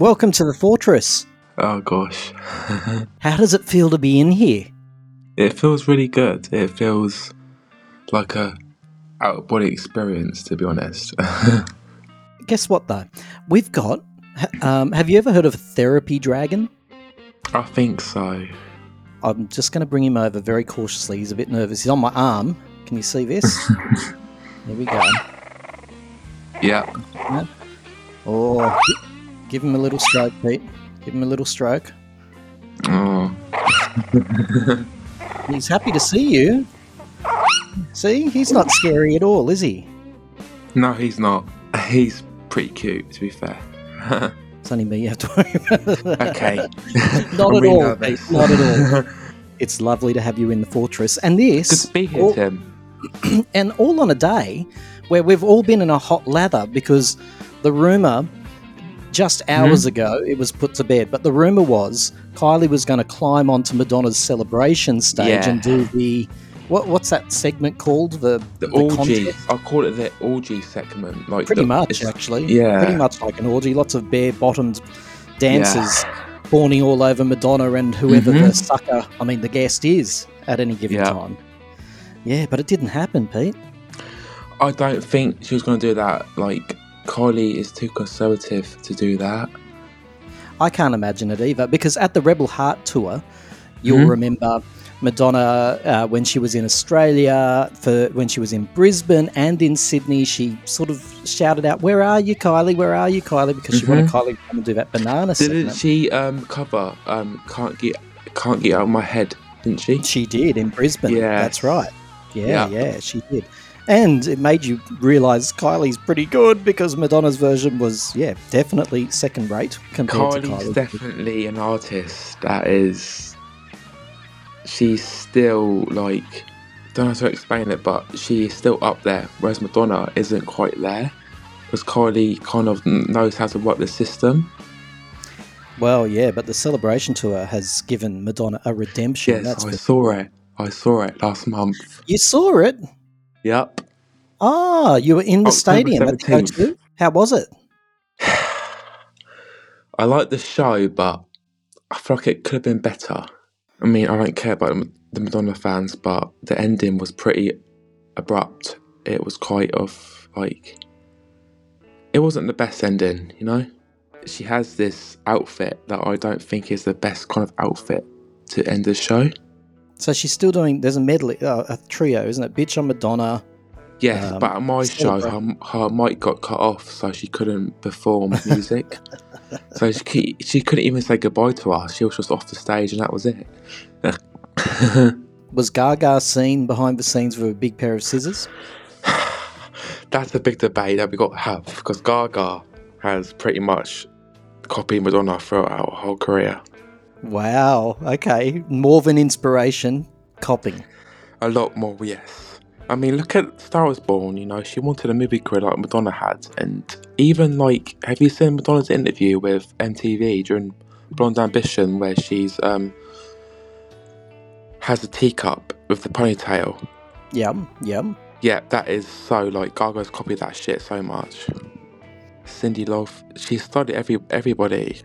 welcome to the fortress. Oh gosh. How does it feel to be in here? it feels really good. It feels like a out of body experience to be honest. Guess what though? We've got. Um, have you ever heard of a therapy dragon? I think so. I'm just going to bring him over very cautiously. He's a bit nervous. He's on my arm. Can you see this? there we go. Yeah. Oh, give him a little stroke, Pete. Give him a little stroke. Oh. He's happy to see you. See, he's not scary at all, is he? No, he's not. He's pretty cute to be fair. It's only me you have to worry about. okay. not at all. Pete. Not at all. It's lovely to have you in the fortress. And this. Good to be here, all, Tim. and all on a day where we've all been in a hot lather because the rumor just hours ago it was put to bed but the rumor was kylie was going to climb onto madonna's celebration stage Yeah. and do the what, what's that segment called the, The, the orgy. contest? I'll call it the orgy segment. Like pretty the- much actually yeah. pretty much like an orgy lots of bare bottomed dancers fawning all over madonna and whoever the Mhm. sucker i mean the guest is at any given Yeah. time yeah but it didn't happen pete I don't think she was going to do that. Like Kylie is too conservative to do that. I can't imagine it either because at the Rebel Heart tour, you'll Mhm. remember Madonna uh, when she was in Australia, for when she was in Brisbane and in Sydney, she sort of shouted out, "Where are you, Kylie? Where are you, Kylie?" Because she wanted Mhm. Kylie to come and do that banana Didn't segment. she um, cover um, "Can't Get Can't Get Out of My Head"? Didn't she? She did in Brisbane. Yeah, That's right. Yeah, Yeah. yeah, she did. And it made you realise Kylie's pretty good because Madonna's version was, yeah, definitely second rate compared to Kylie's definitely an artist that is. She's still like. Don't know how to explain it, but she's still up there, whereas Madonna isn't quite there. Because Kylie kind of knows how to work the system. Well, yeah, but the celebration tour has given Madonna a redemption. Yes, I saw it. I saw it last month. you saw it. Yep. Ah, you were in the October stadium at the O2. How was it? I like the show, but I feel like it could have been better. I mean, I don't care about the Madonna fans, but the ending was pretty abrupt. It was quite of like. It wasn't the best ending, you know? She has this outfit that I don't think is the best kind of outfit to end the show. So she's still doing. There's a medley, uh, a trio, isn't it? Bitch I'm Madonna. Yes, Um, but at my show, her, her mic got cut off, so she couldn't perform music. so she, she couldn't even say goodbye to us. She was just off the stage, and that was it. Was Gaga seen behind the scenes with a big pair of scissors? That's a big debate that we got to have because Gaga has pretty much copied Madonna throughout her whole career. Wow. Okay. More than inspiration, copying. A lot more, yes. I mean, look at Star Was Born. You know, she wanted a movie career like Madonna had, and even like, have you seen Madonna's interview with MTV during Blonde Ambition, where she's um has a teacup with the ponytail? Yep. Yep. Yeah, that is so like Gaga's copied that shit so much. Cindy Love, she studied every everybody.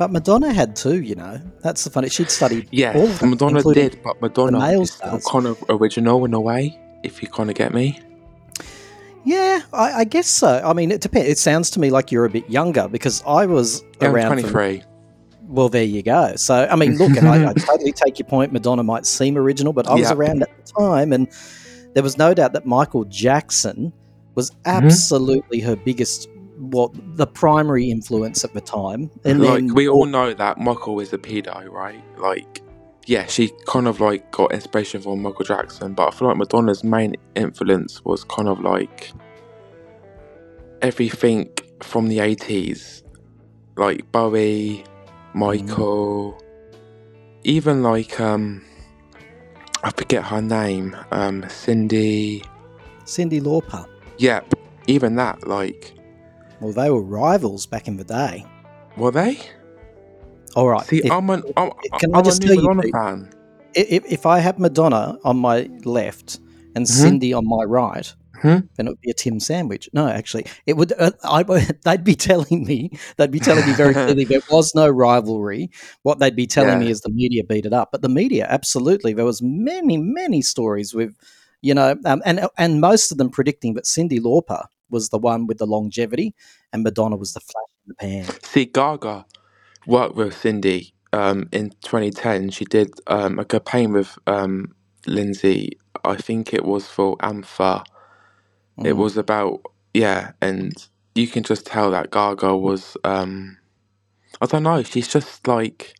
But Madonna had two, you know. That's the funny. She'd studied all Yes, of them, Madonna did, but Madonna is stars. kind of original in a way, if you kind of get me. Yeah, I, I guess so. I mean, it depends. It sounds to me like you're a bit younger because I was Yeah, I'm around. from- 23. well, there you go. So, I mean, look, and I, I totally take your point. Madonna might seem original, but I was Yeah. around at the time, and there was no doubt that Michael Jackson was Mm-hmm. absolutely her biggest, what the primary influence at the time. And like then we all know that Michael is a pedo, right? Like, yeah, she kind of like got inspiration from Michael Jackson, but I feel like Madonna's main influence was kind of like everything from the eighties, like Bowie, Michael, even like um, I forget her name, um, Cyndi. Cyndi Lauper. Yep, even that. Like, Well, they were rivals back in the day. were they? All right. See, if- I'm an I'm, can I I'm just a tell new you, Madonna fan. if, if I had Madonna on my left and Mhm. Cyndi on my right, Hmm? Then it would be a Tim sandwich. No, actually, it would. Uh, I, they'd be telling me. They'd be telling me very clearly there was no rivalry. What they'd be telling me is the media beat it up. But the media, absolutely, there was many, many stories with, you know, um, and and most of them predicting that Cyndi Lauper was the one with the longevity, and Madonna was the flash in the pan. See, Gaga worked with Cyndi um, in 2010. She did um, a campaign with um, Lindsay. I think it was for AMFA. It Mm. was about yeah, and you can just tell that Gaga was. Um, I don't know. She's just like.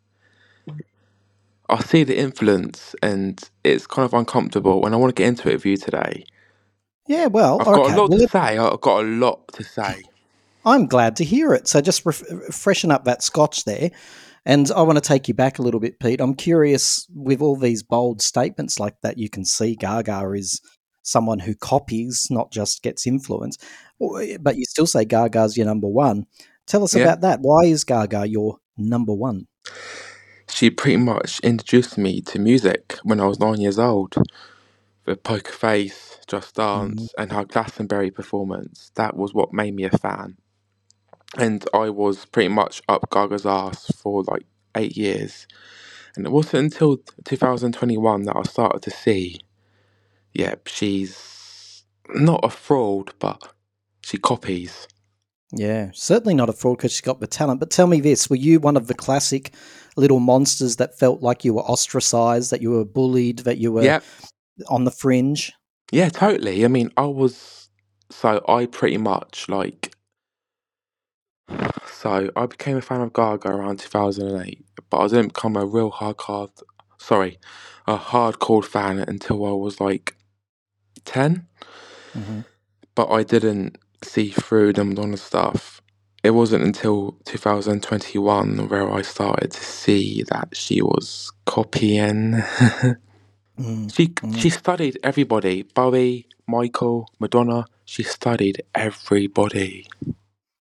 I see the influence, and it's kind of uncomfortable. And I want to get into it with you today. Yeah, well, I've got okay. a lot well, to say. I've got a lot to say. I'm glad to hear it. So just ref- freshen up that scotch there. And I want to take you back a little bit, Pete. I'm curious with all these bold statements like that, you can see Gaga is someone who copies, not just gets influence. But you still say Gaga's your number one. Tell us Yeah. about that. Why is Gaga your number one? She pretty much introduced me to music when I was nine years old. With Poker Face, Just Dance, mm-hmm. and her Glastonbury performance. That was what made me a fan. And I was pretty much up Gaga's ass for like eight years. And it wasn't until 2021 that I started to see, yep, she's not a fraud, but she copies. Yeah, certainly not a fraud because she's got the talent. But tell me this were you one of the classic little monsters that felt like you were ostracized, that you were bullied, that you were Yep. on the fringe? Yeah, totally. I mean, I was so I pretty much like so I became a fan of Gaga around 2008, but I didn't become a real hardcore sorry, a hardcore fan until I was like 10, hmm but I didn't see through the Madonna stuff. It wasn't until 2021 where I started to see that she was copying. Mm. She Mm. she studied everybody. Bowie, Michael, Madonna. She studied everybody.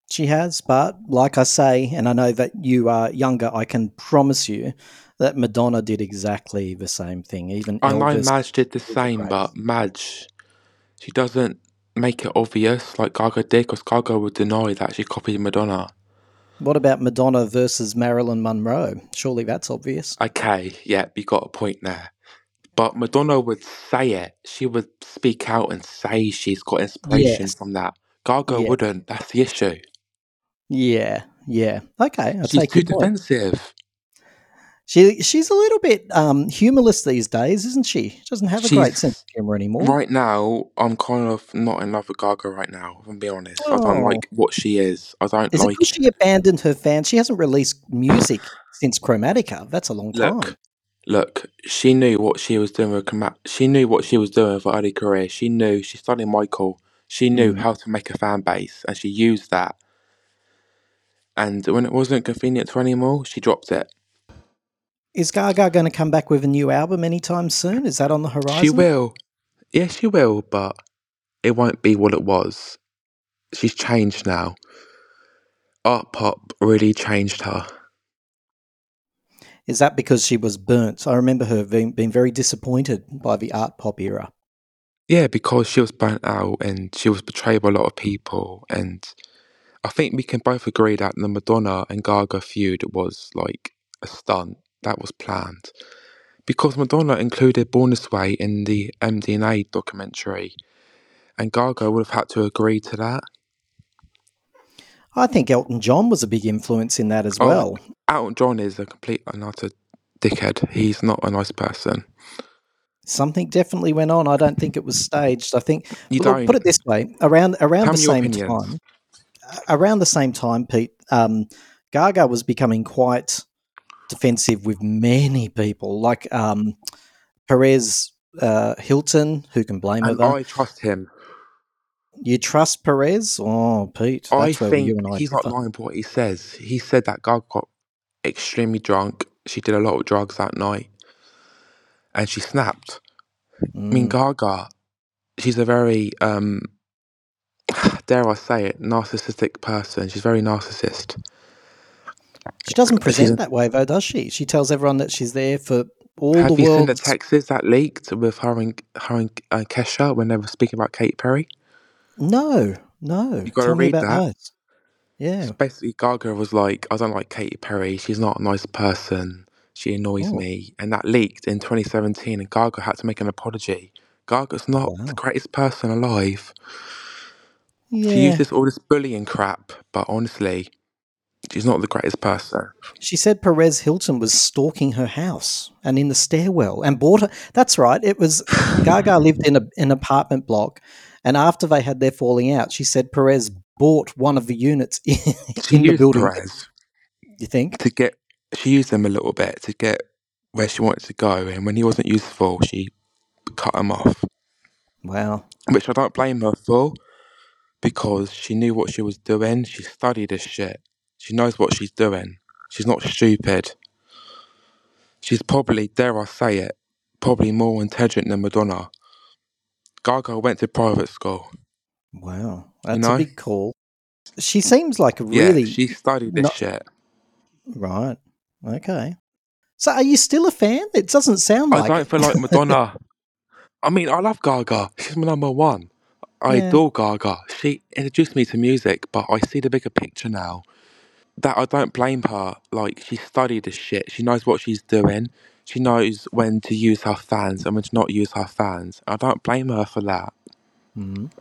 She has, but like I say, and I know that you are younger, I can promise you that Madonna did exactly the same thing. Even I know Elvis. Madge did the same, but Madge, she doesn't make it obvious like Gaga did, because Gaga would deny that she copied Madonna. What about Madonna versus Marilyn Monroe? Surely that's obvious. Okay, yeah, you got a point there. But Madonna would say it. She would speak out and say she's got inspiration Yes. from that. Gaga Yeah. wouldn't. That's the issue. Yeah, yeah. Okay, I'll She's take too your point. defensive. She she's a little bit um, humorless these days, isn't she? She doesn't have a great sense She's of humor anymore. right now. I'm kind of not in love with Gaga right now. If I'm being honest, I don't Oh. like what she is. I don't Is it like. because she abandoned her fans? She hasn't released music since Chromatica. That's a long time. Look. She knew what she was doing with. Coma- She knew what she was doing for early career. She knew. She studied Michael. She knew Mm. how to make a fan base, and she used that. And when it wasn't convenient to her anymore, she dropped it. Is Gaga going to come back with a new album anytime soon? Is that on the horizon? She will. Yeah, she will, but it won't be what it was. She's changed now. Art pop really changed her. Is that because she was burnt? I remember her being, being very disappointed by the art pop era. Yeah, because she was burnt out and she was betrayed by a lot of people. And I think we can both agree that the Madonna and Gaga feud was like a stunt that was planned. Because Madonna included Born This Way in the MDNA documentary, and Gaga would have had to agree to that. I think Elton John was a big influence in that as Oh, well. Elton John is a complete and utter dickhead. He's not a nice person. Something definitely went on. I don't think it was staged. I think You look, don't. put it this way: around around Tell the same time, around the same time, Pete, um, Gaga was becoming quite defensive with many people, like um, Perez uh, Hilton. Who can blame her? And Though I trust him. You trust Perez? Oh, Pete, I where think I he's not differ. lying for what he says. He said that Gaga got extremely drunk. She did a lot of drugs that night, and she snapped. I mean, Mm. Gaga, she's a very, um, dare I say it, narcissistic person. She's very narcissist. She doesn't present that way, though, does she? She tells everyone that she's there for all the world. have you seen the texts that leaked with her and her and uh, Kesha when they were speaking about Katy Perry? No, no. You gotta Tell me read about that. Yeah. So basically, Gaga was like, I don't like Katy Perry. She's not a nice person. She annoys Oh. me. And that leaked in 2017, and Gaga had to make an apology. Gaga's not the greatest person alive. She uses all this bullying crap, but honestly, she's not the greatest person. She said Perez Hilton was stalking her house and in the stairwell and bought her. That's right. It was Gaga lived in a, an apartment block. And after they had their falling out, she said Perez bought one of the units in, the building. Perez You think? to get, she used them a little bit to get where she wanted to go. And when he wasn't useful, she cut him off, Wow. which I don't blame her for because she knew what she was doing. She studied this shit. She knows what she's doing. She's not stupid. She's probably, dare I say it, probably more intelligent than Madonna. Gaga went to private school. Wow. That's know? a big call. She seems like a really. Yeah, she studied this not- shit. Right. Okay. So are you still a fan? It doesn't sound like. I don't it. feel like Madonna. I mean, I love Gaga. She's my number one. I Yeah. adore Gaga. She introduced me to music, but I see the bigger picture now. That I don't blame her. Like, she studied this shit. She knows what she's doing. She knows when to use her fans and when to not use her fans. I don't blame her for that. Mhm.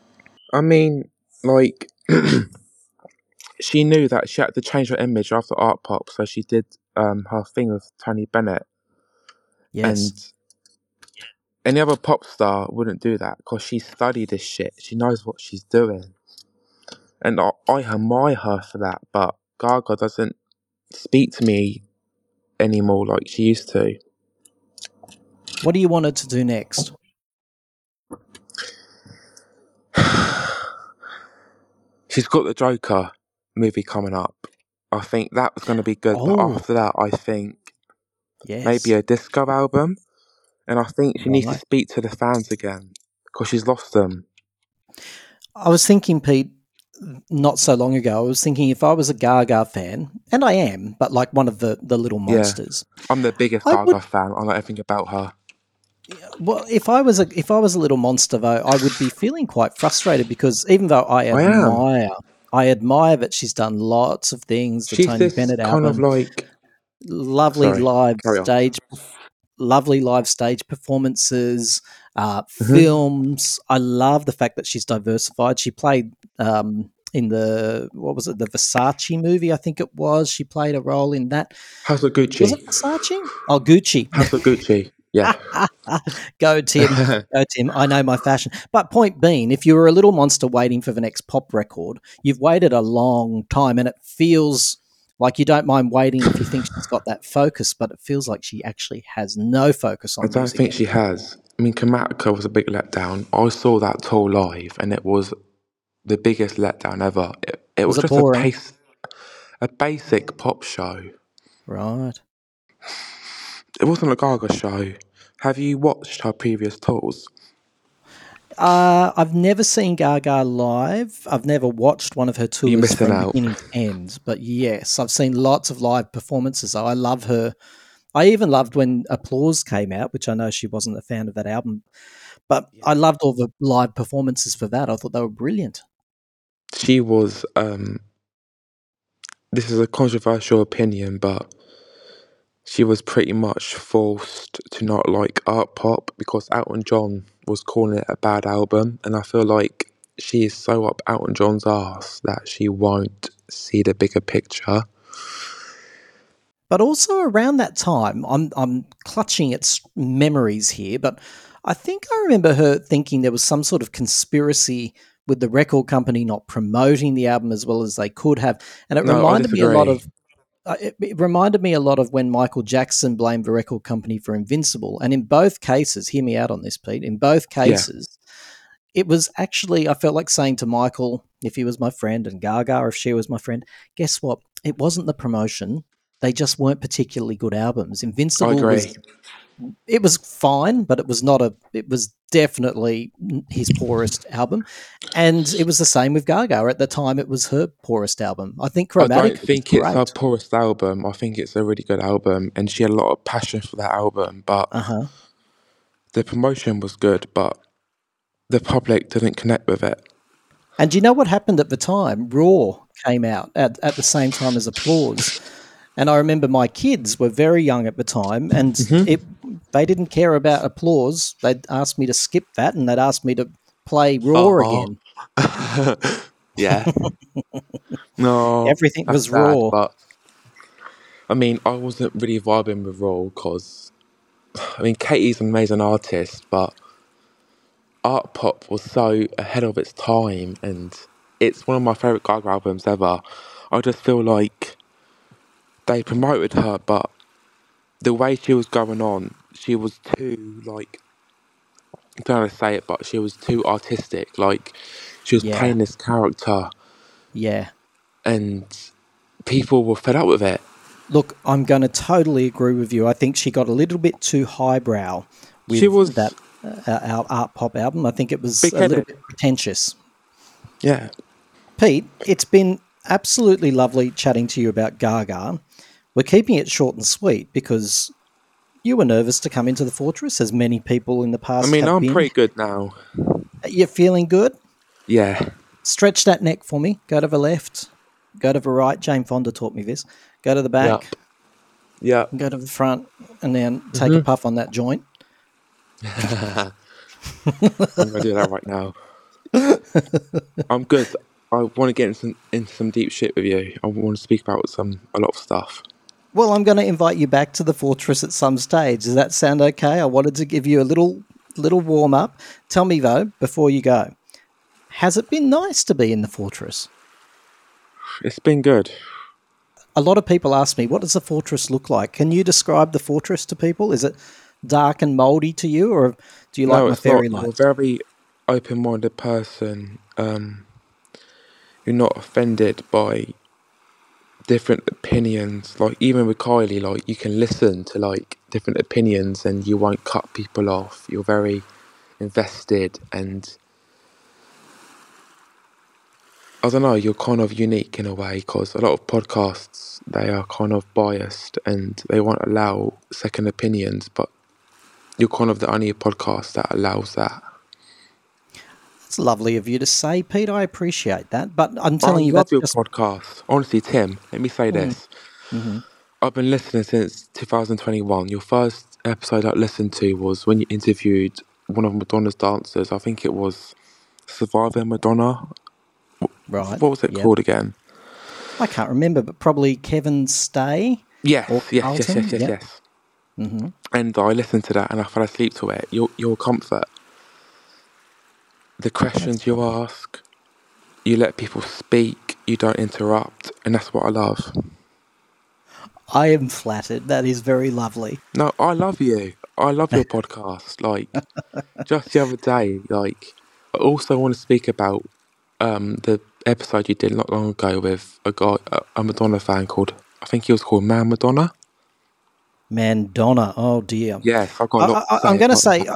I mean, like, she knew that she had to change her image after Art Pop, so she did um, her thing with Tony Bennett. Yes. And any other pop star wouldn't do that because she studied this shit. She knows what she's doing. And I, I admire her for that, but Gaga doesn't speak to me anymore like she used to. What do you want her to do next? She's got the Joker movie coming up. I think that was going to be good, Oh. but after that, I think Yes. maybe a disco album. And I think she needs to speak to the fans again because she's lost them. I was thinking, Pete, not so long ago, I was thinking if I was a Gaga fan, and I am, but like one of the, the little Yeah. monsters. I'm the biggest I Gaga would- fan. I know everything about her. Well, if I was a if I was a little monster though, I would be feeling quite frustrated because even though I admire I admire that she's done lots of things, the She's Tony Bennett kind album, of like lovely Sorry, live stage lovely live stage performances uh, Mhm. films. I love the fact that she's diversified. She played um, in the what was it the versace movie i think it was. She played a role in that. House of Gucci. was it versace? Oh gucci. House of Gucci. Yeah. go tim go tim i know my fashion but point being if you were a little monster waiting for the next pop record you've waited a long time and it feels like you don't mind waiting if you think she's got that focus but it feels like she actually has no focus on I don't think she has. I mean, Chromatica was a big letdown. I saw that tour live, and it was the biggest letdown ever. It, it was, Was it just boring? a pace, a basic pop show. right It wasn't a Gaga show. Have you watched her previous tours? Uh, I've never seen Gaga live. I've never watched one of her tours missing from out. beginning to end. But yes, I've seen lots of live performances. I love her. I even loved when Applause came out, which I know she wasn't a fan of that album. But I loved all the live performances for that. I thought they were brilliant. She was. um This is a controversial opinion, but she was pretty much forced to not like art pop because Elton John was calling it a bad album, and I feel like she is so up Elton John's ass that she won't see the bigger picture. But also around that time, I'm I'm clutching at memories here, but I think I remember her thinking there was some sort of conspiracy with the record company not promoting the album as well as they could have, and it No, reminded me a lot of. Uh, it, it reminded me a lot of when Michael Jackson blamed the record company for Invincible, and in both cases, hear me out on this, Pete. In both cases, it was actually I felt like saying to Michael, if he was my friend, and Gaga, if she was my friend, guess what? It wasn't the promotion they just weren't particularly good albums. Invincible was it was fine, but it was not a it was definitely his poorest album. And it was the same with Gaga. At the time it was her poorest album. I think I don't think it's her poorest album. I think it's a really good album, and she had a lot of passion for that album. But Uh-huh. the promotion was good, but the public didn't connect with it. And do you know what happened at the time? Roar came out at, at the same time as Applause. And I remember my kids were very young at the time, and Mhm. it, they didn't care about applause. They'd ask me to skip that, and they'd ask me to play Roar Oh. again. yeah. no, Everything was sad, Roar. But I mean, I wasn't really vibing with Roar because I mean, Katy's an amazing artist, but art pop was so ahead of its time, and it's one of my favorite Gaga albums ever. I just feel like they promoted her, but the way she was going on, she was too like. I don't know how to say it, but she was too artistic. Like she was Yeah. playing this character, Yeah. and people were fed up with it. Look, I'm going to totally agree with you. I think she got a little bit too highbrow with She was- that uh, our art pop album. I think it was a little bit pretentious. Yeah, Pete, it's been absolutely lovely chatting to you about Gaga. We're keeping it short and sweet because you were nervous to come into the fortress, as many people in the past. I mean, I'm been. pretty good now. You're feeling good. Yeah, Stretch that neck for me. Go to the left. Go to the right. Jane Fonda taught me this. Go to the back. yeah. Go to the front, and then take Mm-hmm. a puff on that joint. I'm gonna do that right now. I'm good. I want to get into some, into some deep shit with you. I want to speak about some a lot of stuff. Well, I'm going to invite you back to the fortress at some stage. Does that sound okay? I wanted to give you a little little warm up. Tell me though, before you go, has it been nice to be in the fortress? It's been good. A lot of people ask me, what does the fortress look like? Can you describe the fortress to people? Is it dark and moldy to you, or do you like my fairy. You're a very open-minded person. Um, you're not offended by different opinions. Like even with Kylie, like you can listen to like different opinions and you won't cut people off. You're very invested and I don't know. You're kind of unique in a way because a lot of podcasts they are kind of biased and they won't allow second opinions, but you're kind of the only podcast that allows that. It's lovely of you to say, Pete. I appreciate that, but I'm telling I you, love that's your just podcast. Honestly, Tim, let me say this. Mhm. I've been listening since 2021. Your first episode I listened to was when you interviewed one of Madonna's dancers. I think it was Surviving Madonna. right. What was it Yep. called again? I can't remember, but probably Kevin Stea. Yes, yes, yes, yes, yes, yeah. yes. hmm And I listened to that and I fell asleep to it. Your your comfort, the questions you ask, you let people speak, you don't interrupt, and that's what I love. I am flattered. That is very lovely. No, I love you. I love your podcast. Like just the other day, like I also want to speak about um the episode you did not long ago with a guy, a, Madonna fan called I think he was called Man Madonna. Mandonna. Oh dear. Yes, I've got. I, to I, I'm going to say.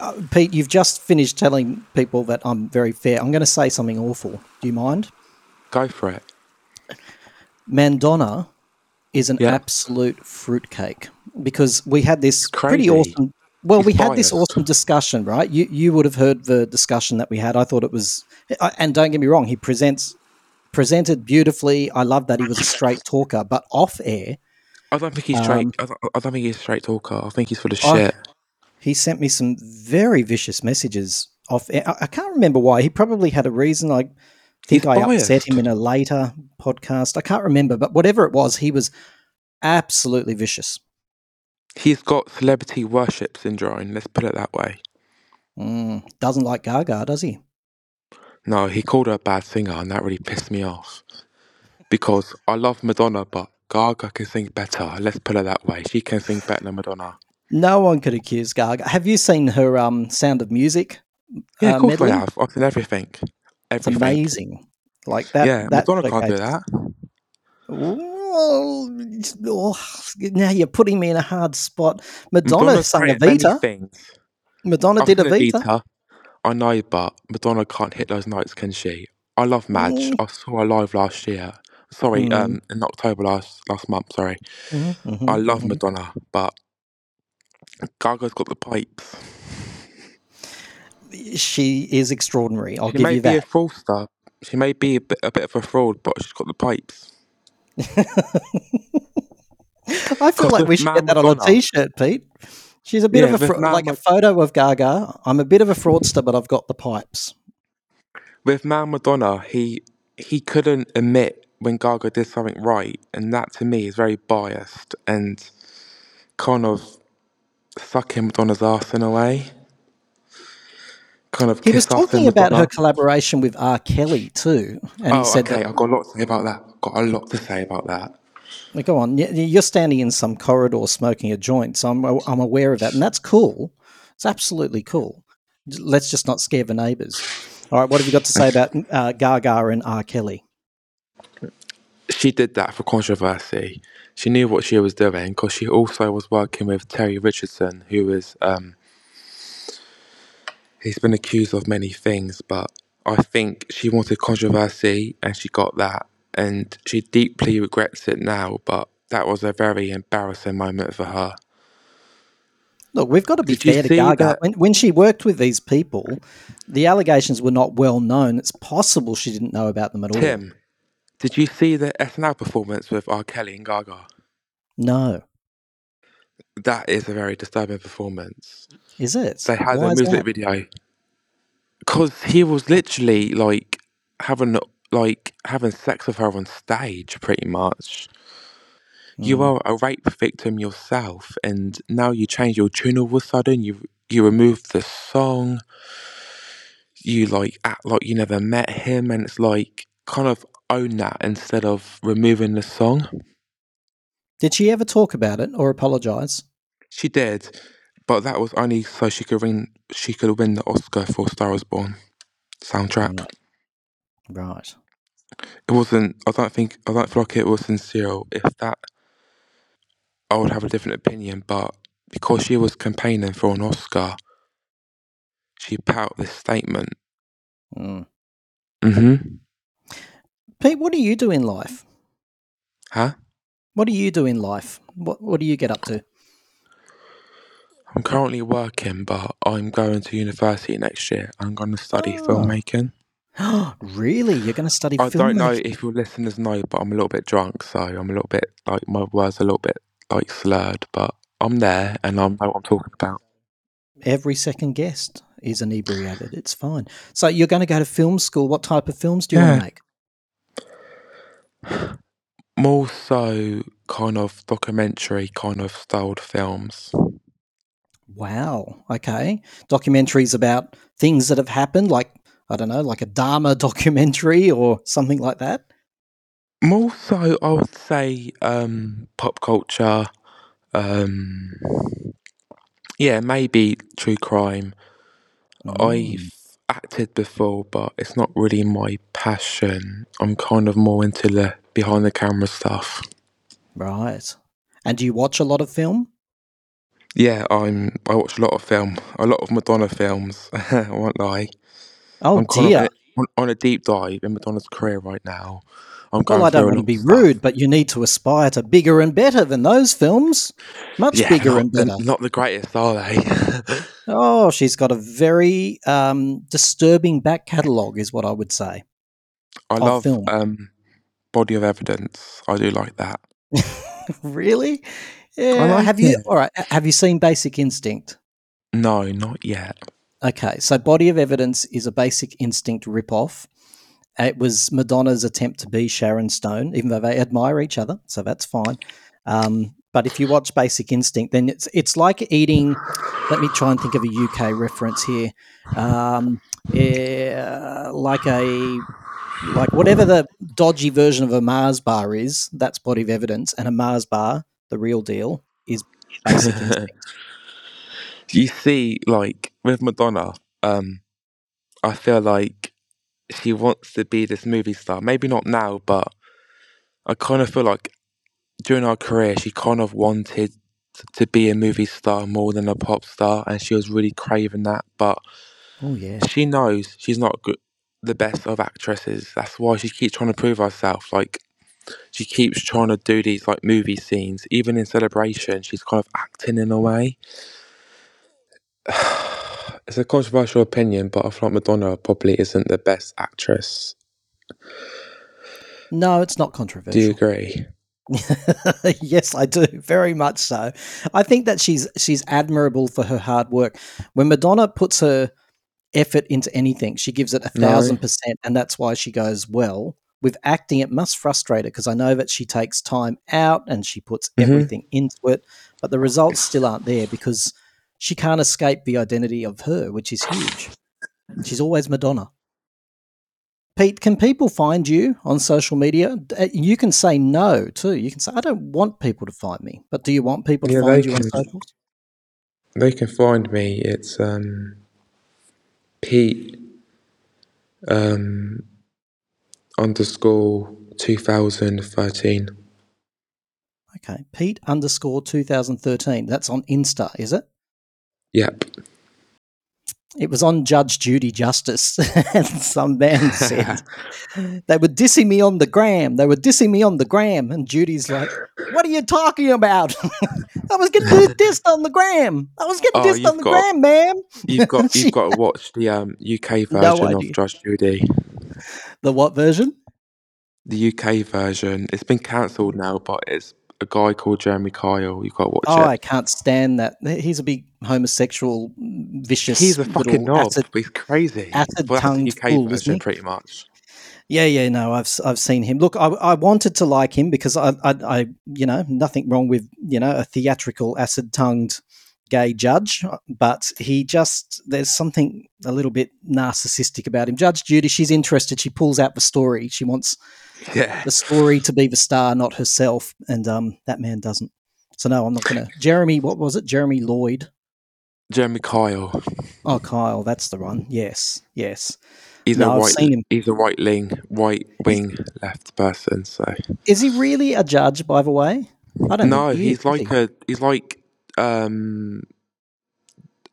Uh, Pete, you've just finished telling people that I'm very fair. I'm going to say something awful. Do you mind? go for it. Mandonna is an Yeah. absolute fruitcake because we had this pretty awesome. Well, He's we had this awesome discussion, right? You you would have heard the discussion that we had. I thought it was, and don't get me wrong, he presents presented beautifully. I love that he was a straight talker, but off air, I don't think he's straight. Um, I, don't, I don't think he's a straight talker. I think he's full of shit. He sent me some very vicious messages off. I, I can't remember why. He probably had a reason. I think He's I upset him in a later podcast. I can't remember, but whatever it was, he was absolutely vicious. He's got celebrity worship syndrome. Let's put it that way. Mm, doesn't like Gaga, does he? No, he called her a bad singer, and that really pissed me off. Because I love Madonna, but Gaga can sing better. Let's put it that way. She can sing better than Madonna. No one could accuse Gaga. Have you seen her um, Sound of Music? Yeah, uh, of course medley? I have. I've seen everything. It's amazing. Like that. yeah, that Madonna can't do that. Well, oh, now you're putting me in a hard spot. Madonna Madonna's sang great at many Evita. things. Madonna I've did Evita. Evita. I know, but Madonna can't hit those notes, can she? I love Madge. Mm. I saw her live last year. Sorry, Mm. um, in October last last month. Sorry, Mhm, mhm, I love mhm. Madonna, but Gaga's got the pipes. she is extraordinary. I'll She give you that. She may be a fraudster. She may be a bit, a bit of a fraud, but she's got the pipes. I feel like we should get that on a t-shirt, Pete. She's a bit Yeah, of a with fra- Ma'am like a photo of Gaga. I'm a bit of a fraudster, but I've got the pipes. With Man Madonna, he he couldn't admit when Gaga did something right, and that to me is very biased and kind of sucking Madonna's ass in a way. Kind of He was kiss ass in talking about her collaboration with R. Kelly too, and Oh, he said okay. that I've got a lot to say about that. Got a lot to say about that. Go on. You're standing in some corridor smoking a joint, so I'm I'm aware of that, and that's cool. It's absolutely cool. Let's just not scare the neighbours. All right, what have you got to say about uh, Gaga and R. Kelly? She did that for controversy. She knew what she was doing because she also was working with Terry Richardson, who is um, he's been accused of many things, but I think she wanted controversy and she got that, and she deeply regrets it now. But that was a very embarrassing moment for her. Look, we've got to be Did fair to Gaga. When, when she worked with these people, the allegations were not well known. It's possible she didn't know about them at all. Tim, did you see the SNL performance with R. Kelly and Gaga? No, That is a very disturbing performance. is it? They had Why a music video because he was literally like having like having sex with her on stage, pretty much. You Mm. are a rape victim yourself, and now you change your tune all of a sudden. You you remove the song. You like act like you never met him, and it's like kind of own that instead of removing the song. Did she ever talk about it or apologise? She did, but that was only so she could win. She could win the Oscar for Star Is Born soundtrack. Right. It wasn't. I don't think. I don't feel like it was sincere. If that, I would have a different opinion. But because she was campaigning for an Oscar, she put out this statement. Mm. Mm-hmm. Pete, what do you do in life? Huh? What do you do in life? What What do you get up to? I'm currently working, but I'm going to university next year. I'm going to study Oh. filmmaking. really? You're going to study I don't know filmmaking? if your listeners know, but I'm a little bit drunk, so I'm a little bit like my words are a little bit like slurred. But I'm there, and I know what I'm talking about. Every second guest is inebriated. It's fine. So you're going to go to film school. What type of films do you want to make? More so, kind of documentary, kind of styled films. Wow. Okay. Documentaries about things that have happened, like I don't know, like a Dahmer documentary or something like that. More so, I would say um, pop culture. Um, yeah, maybe true crime. Mm, I've acted before, but it's not really my passion. I'm kind of more into the behind the camera stuff. right. And do you watch a lot of film? Yeah, I'm. I watch a lot of film, a lot of Madonna films. I won't lie. Oh I'm kind dear. of on, on a deep dive in Madonna's career right now. I'm Well, I don't want to be rude, but you need to aspire to bigger and better than those films. Much Yeah, bigger and better. not the greatest, are they? Oh, she's got a very um, disturbing back catalogue, is what I would say. I love film. um, body of evidence. I do like that. really? Yeah. like Have you? All right. Have you seen Basic Instinct? No, not yet. Okay, so Body of Evidence is a Basic Instinct ripoff. It was Madonna's attempt to be Sharon Stone, even though they admire each other, so that's fine. Um, but if you watch Basic Instinct, then it's it's like eating. Let me try and think of a UK reference here. Um, eh, like a like whatever the dodgy version of a Mars bar is, that's Body of Evidence, and a Mars bar, the real deal, is Basic Instinct. you see, like with Madonna, um, I feel like she wants to be this movie star. Maybe not now, but I kind of feel like during her career, she kind of wanted to be a movie star more than a pop star, and she was really craving that. But Oh yeah. she knows she's not good, the best of actresses. That's why she keeps trying to prove herself. Like she keeps trying to do these like movie scenes, even in celebration. She's kind of acting in a way. it's a controversial opinion, but I feel like Madonna probably isn't the best actress. No, it's not controversial. Do you agree? yes, I do. Very much so. I think that she's she's admirable for her hard work. When Madonna puts her effort into anything, she gives it a thousand percent, and that's why she goes well. With acting, it must frustrate her because I know that she takes time out and she puts Mhm. everything into it, but the results still aren't there because she can't escape the identity of her, which is huge. She's always Madonna. Pete, can people find you on social media? Uh, You can say no too. You can say, I don't want people to find me. But do you want people to Yeah, find they you on can. socials? They can find me. It's um, Pete um, underscore 2013. Okay. Pete underscore 2013. That's on Insta, is it? Yep. It was on Judge Judy Justice. and some man said, they were dissing me on the gram. They were dissing me on the gram. And Judy's like, what are you talking about? I was getting dissed on the gram. I was getting Oh, dissed on the got- gram, ma'am. You've got you've got to watch the um, UK version idea. of Judge Judy. The what version? The UK version. It's been cancelled now, but it's a guy called Jeremy Kyle. You've got to watch Oh, it. I can't stand that. He's a big homosexual, mm, vicious. He's a fucking knob. acid- He's crazy. Acid well, tongued the UK fool, version, pretty much. Yeah, yeah, no, I've I've seen him. Look, I, I wanted to like him because I, I, I, you know, nothing wrong with you know a theatrical, acid-tongued gay judge, uh, but he just there's something a little bit narcissistic about him. Judge Judy, she's interested. She pulls out the story. She wants Yeah. the story to be the star, not herself, and um, that man doesn't. So no, I'm not gonna. Jeremy, what was it? Jeremy Lloyd. Jeremy Kyle. Oh, Kyle, that's the one. Yes, yes. He's No, a I've right. seen him. He's a right wing, right wing left person. So Is he really a judge, by the way? I don't know. no, he he's like he? a. He's like um.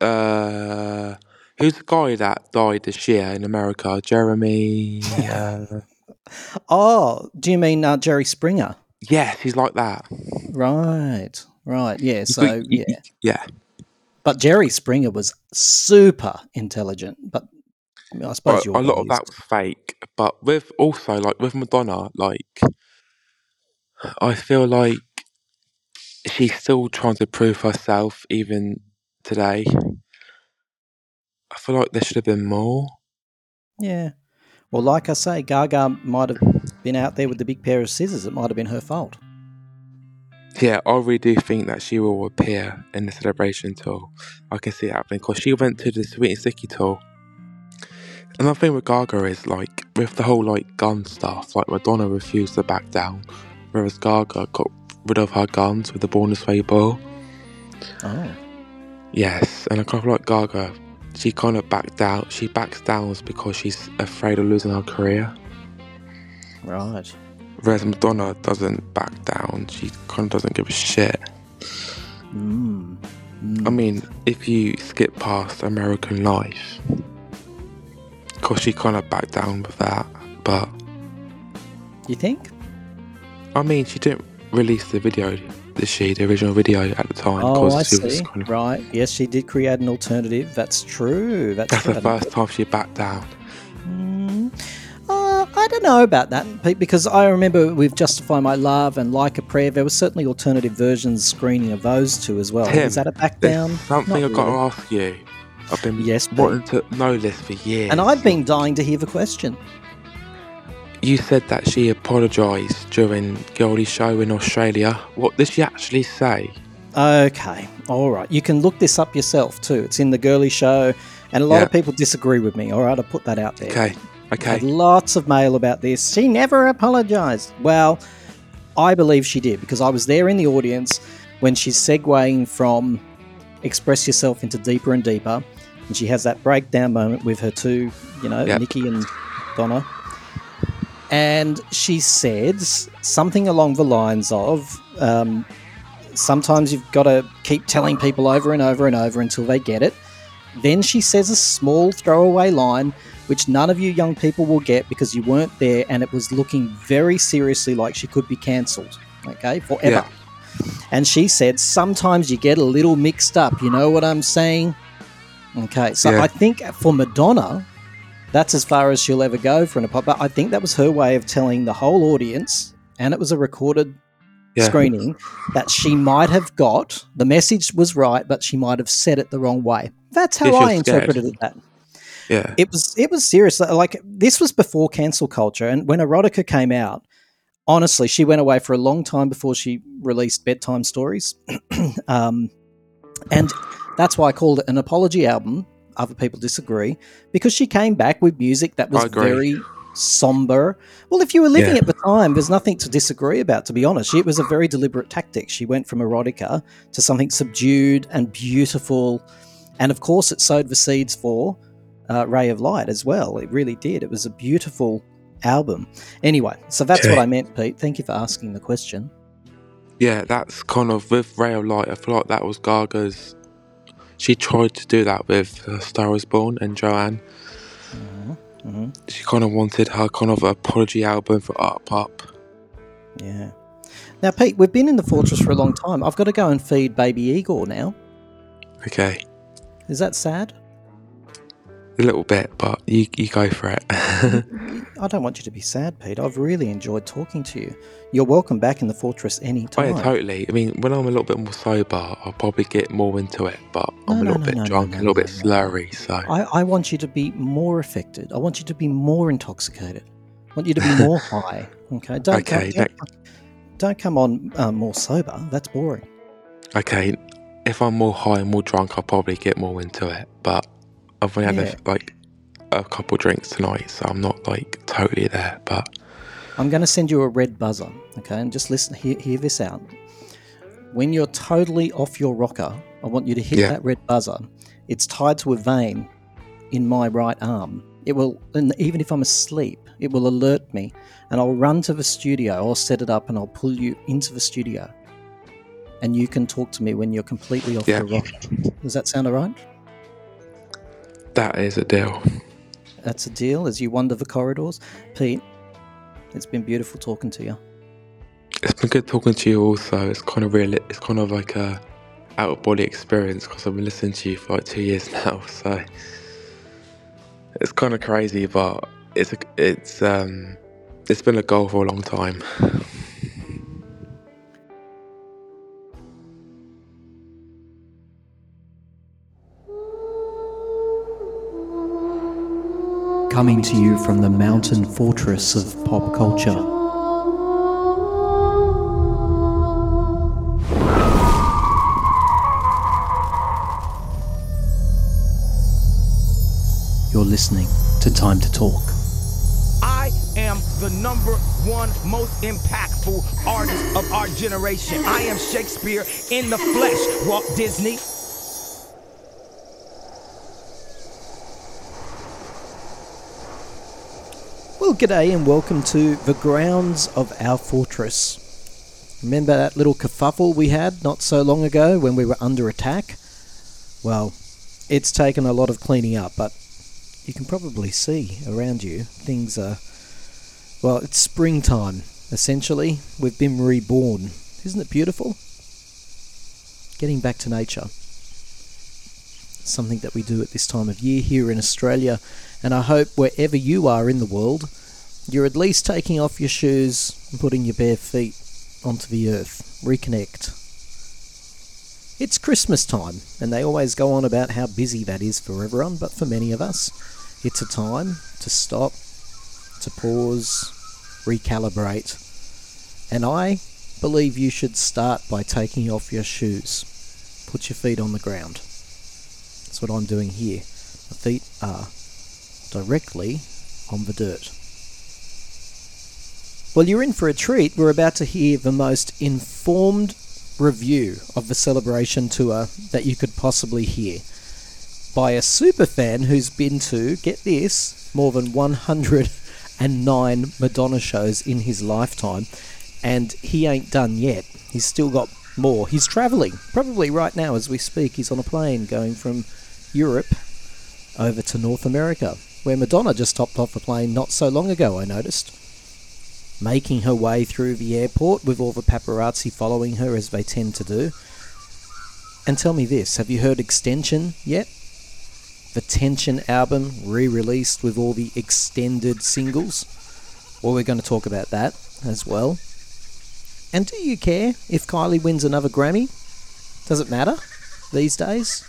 Uh, who's the guy that died this year in America? Jeremy. Uh, Oh, do you mean uh, Jerry Springer? yes, he's like that. Right, right. Yeah. So yeah, Yeah. but Jerry Springer was super intelligent. But I, mean, I suppose a lot of that was fake. But with also like with Madonna, like I feel like she's still trying to prove herself even today. I feel like there should have been more. Yeah. Well, like I say, Gaga might have been out there with the big pair of scissors. It might have been her fault. Yeah, I really do think that she will appear in the celebration tour. I can see it happening because she went to the Sweet and Sticky tour. Another thing with Gaga is like with the whole like gun stuff, like Madonna refused to back down, whereas Gaga got rid of her guns with the Born This Way ball. Oh. Yes, and I kind of like Gaga. She kind of backed down. She backs down because she's afraid of losing her career. Right. Whereas Madonna doesn't back down. She kind of doesn't give a shit. Mm. I mean, if you skip past American Life, because she kind of backed down with that. But You think? I mean, she didn't release the video, did she? The original video at the time. Oh, I see. kind of- Right. Yes, she did create an alternative. That's true. That's, that's true. the first time she backed down. Mm, uh, I don't know about that, Pete, because I remember with Justify My Love and Like a Prayer, there were certainly alternative versions screening of those two as well. Tim, Is that a back down? something Not I've got really. to ask you. I've been Yes, Pete. wanting to know this for years. And I've been dying to hear the question. You said that she apologised during Girlie Show in Australia. What did she actually say? Okay, all right. You can look this up yourself too. It's in the girly show, and a lot Yeah. of people disagree with me. All right, I'll put that out there. Okay, had okay. lots of mail about this. She never apologized. Well, I believe she did because I was there in the audience when she's segueing from express yourself into deeper and deeper, and she has that breakdown moment with her two, you know, Yep. Nikki and Donna. And she says something along the lines of, um, sometimes you've got to keep telling people over and over and over until they get it. Then she says a small throwaway line, which none of you young people will get because you weren't there and it was looking very seriously like she could be cancelled, okay, forever. Yeah. And she said, Sometimes you get a little mixed up. You know what I'm saying? Okay, so Yeah. I think for Madonna, that's as far as she'll ever go for an apology. But I think that was her way of telling the whole audience, and it was a recorded Yeah. screening, that she might have got the message was right, but she might have said it the wrong way. That's how Yeah, I interpreted that. Yeah. It was it was serious. Like this was before cancel culture, and when Erotica came out, honestly, she went away for a long time before she released bedtime stories, um, and that's why I called it an apology album. Other people disagree because she came back with music that was very somber. Well, if you were living Yeah. at the time, there's nothing to disagree about. To be honest, it was a very deliberate tactic. She went from erotica to something subdued and beautiful, and of course, it sowed the seeds for uh, Ray of Light as well. It really did. It was a beautiful album. Anyway, so that's what I meant, Pete. Thank you for asking the question. Yeah, that's kind of with Ray of Light. I feel like that was Gaga's. She tried to do that with uh, Star Is Born and Joanne. hmm She kind of wanted her kind of apology album for Art Pop. Yeah. Now, Pete, we've been in the fortress for a long time. I've got to go and feed baby Igor now. Okay, Is that sad? A little bit, but you you go for it. I don't want you to be sad, Pete. I've really enjoyed talking to you. You're welcome back in the fortress oh anytime. yeah, totally. I mean, when I'm a little bit more sober, I'll probably get more into it. But I'm No, a no, little no, bit drunk, a little bit slurry. So I, I want you to be more affected. I want you to be more intoxicated. I want you to be more high. Okay. Don't, Okay, don't, don't, don't come on um, more sober. That's boring. okay, if I'm more high and more drunk, I'll probably get more into it. But I've only had Yeah. a, like a couple drinks tonight, so I'm not like totally there. But I'm going to send you a red buzzer. Okay. And just listen, hear, hear this out. When you're totally off your rocker, I want you to hit Yeah. that red buzzer. It's tied to a vein in my right arm. It will, and even if I'm asleep, it will alert me, and I'll run to the studio. I'll set it up, and I'll pull you into the studio, and you can talk to me when you're completely off Yeah. your rocker. Does that sound alright? That is a deal. That's a deal. As you wander the corridors, Pete. It's been beautiful talking to you. It's been good talking to you. Also, it's kind of real. It's kind of like a out of body experience because I've been listening to you for like two years now. So it's kind of crazy, but it's it's um it's been a goal for a long time. Coming to you from the mountain fortress of pop culture. You're listening to Time to Talk. I am the number one most impactful artist of our generation. I am Shakespeare in the flesh, Walt Disney. Well, g'day and welcome to the grounds of our fortress. Remember that little kerfuffle we had not so long ago when we were under attack? Well, it's taken a lot of cleaning up, but you can probably see around you things are. Well, it's springtime, essentially. We've been reborn. Isn't it beautiful? Getting back to nature. Something that we do at this time of year here in Australia, and I hope wherever you are in the world, you're at least taking off your shoes and putting your bare feet onto the earth. Reconnect. It's Christmas time, and they always go on about how busy that is for everyone, but for many of us, it's a time to stop, to pause, recalibrate. And I believe you should start by taking off your shoes. Put your feet on the ground. That's what I'm doing here. My feet are directly on the dirt. Well, you're in for a treat. We're about to hear the most informed review of the celebration tour that you could possibly hear by a super fan who's been to, get this, more than 109 Madonna shows in his lifetime. And he ain't done yet. He's still got more. He's travelling, probably right now as we speak. He's on a plane going from Europe over to North America, where Madonna just topped off a plane not so long ago, I noticed. Making her way through the airport with all the paparazzi following her as they tend to do. And tell me this have you heard Extension yet? the Tension album re released with all the extended singles. Well, we're going to talk about that as well. And do you care if Kylie wins another Grammy? Does it matter these days?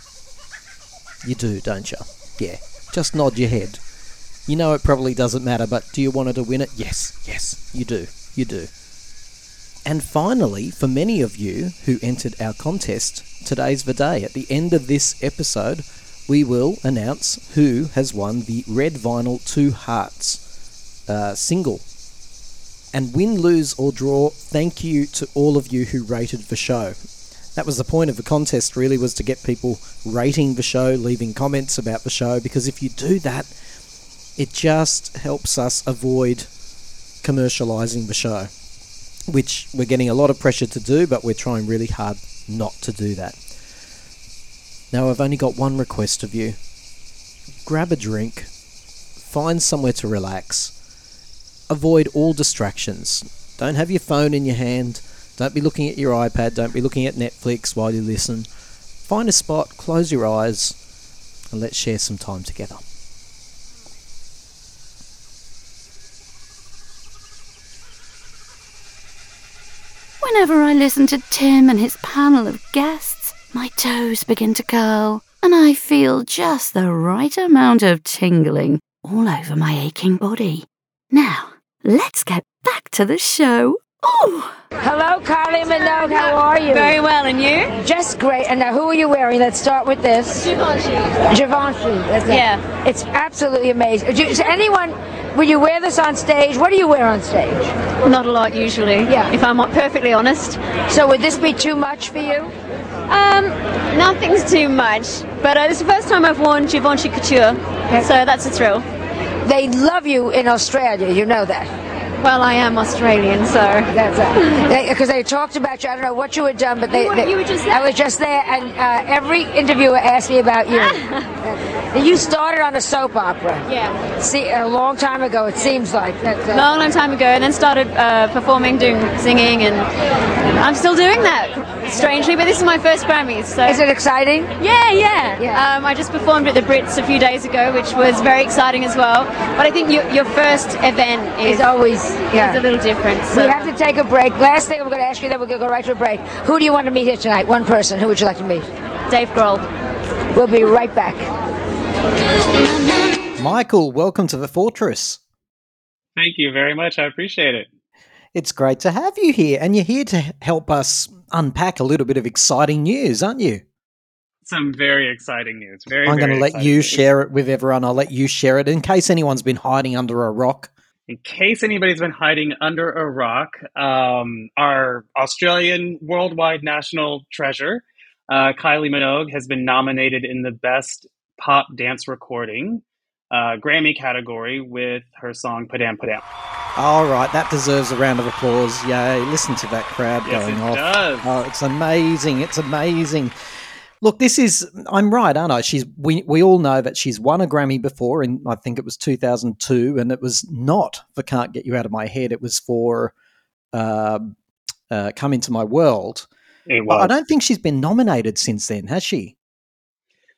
You do, don't you? Yeah. Just nod your head. You know it probably doesn't matter, but do you want her to win it? Yes, yes, you do. You do. And finally, for many of you who entered our contest, today's the day. At the end of this episode, we will announce who has won the Red Vinyl Two Hearts uh, single. And win, lose, or draw, thank you to all of you who rated the show. That was the point of the contest, really, was to get people rating the show, leaving comments about the show, because if you do that, it just helps us avoid commercializing the show, which we're getting a lot of pressure to do, but we're trying really hard not to do that. Now, I've only got one request of you grab a drink, find somewhere to relax, avoid all distractions. Don't have your phone in your hand, don't be looking at your iPad, don't be looking at Netflix while you listen. Find a spot, close your eyes, and let's share some time together. Whenever I listen to Tim and his panel of guests, my toes begin to curl, and I feel just the right amount of tingling all over my aching body. Now, let's get back to the show. Oh! Hello, Kylie Minogue. How are you? Very well, and you? Just great. And now, who are you wearing? Let's start with this. Givenchy. Givenchy. That's it. Yeah. It's absolutely amazing. Do does anyone, when you wear this on stage, what do you wear on stage? Not a lot usually. Yeah. If I'm perfectly honest. So would this be too much for you? Um, nothing's too much. But uh, it's the first time I've worn Givenchy Couture, so that's a thrill. They love you in Australia. You know that. Well, I am Australian, so. That's it. Because they, talked about you. I don't know what you had done, but they. You were- they- you were just I was just there, and uh, every interviewer asked me about you. you started on a soap opera. Yeah. See, a long time ago. It seems like that. Uh, Long, long time ago, and then started uh, performing, doing singing, and I'm still doing that, strangely. But this is my first Grammys, so. Is it exciting? Yeah, yeah. Yeah. Um, I just performed at the Brits a few days ago, which was very exciting as well. But I think your, your first event is, It's always yeah. is a little different. So. We have to take a break. Last thing I'm going to ask you, then we're going to go right to a break. Who do you want to meet here tonight? One person. Who would you like to meet? Dave Grohl. We'll be right back. Michael, welcome to the Fortress. Thank you very much. I appreciate it. It's great to have you here, and you're here to help us unpack a little bit of exciting news, aren't you? Some very exciting news. Very. I'm going to let you news. share it with everyone. I'll let you share it in case anyone's been hiding under a rock. In case anybody's been hiding under a rock, um, our Australian worldwide national treasure, uh, Kylie Minogue, has been nominated in the Best Pop Dance Recording uh, Grammy category with her song "Padam Padam." All right, that deserves a round of applause. Yay, listen to that crowd Yes, going it off. does. Oh, it's amazing. It's amazing. Look, this is I'm right, aren't I? She's we we all know that she's won a Grammy before and I think it was 2002 and it was not for Can't Get You Out of My Head. It was for uh, uh, Come Into My World. It was. I don't think she's been nominated since then, has she?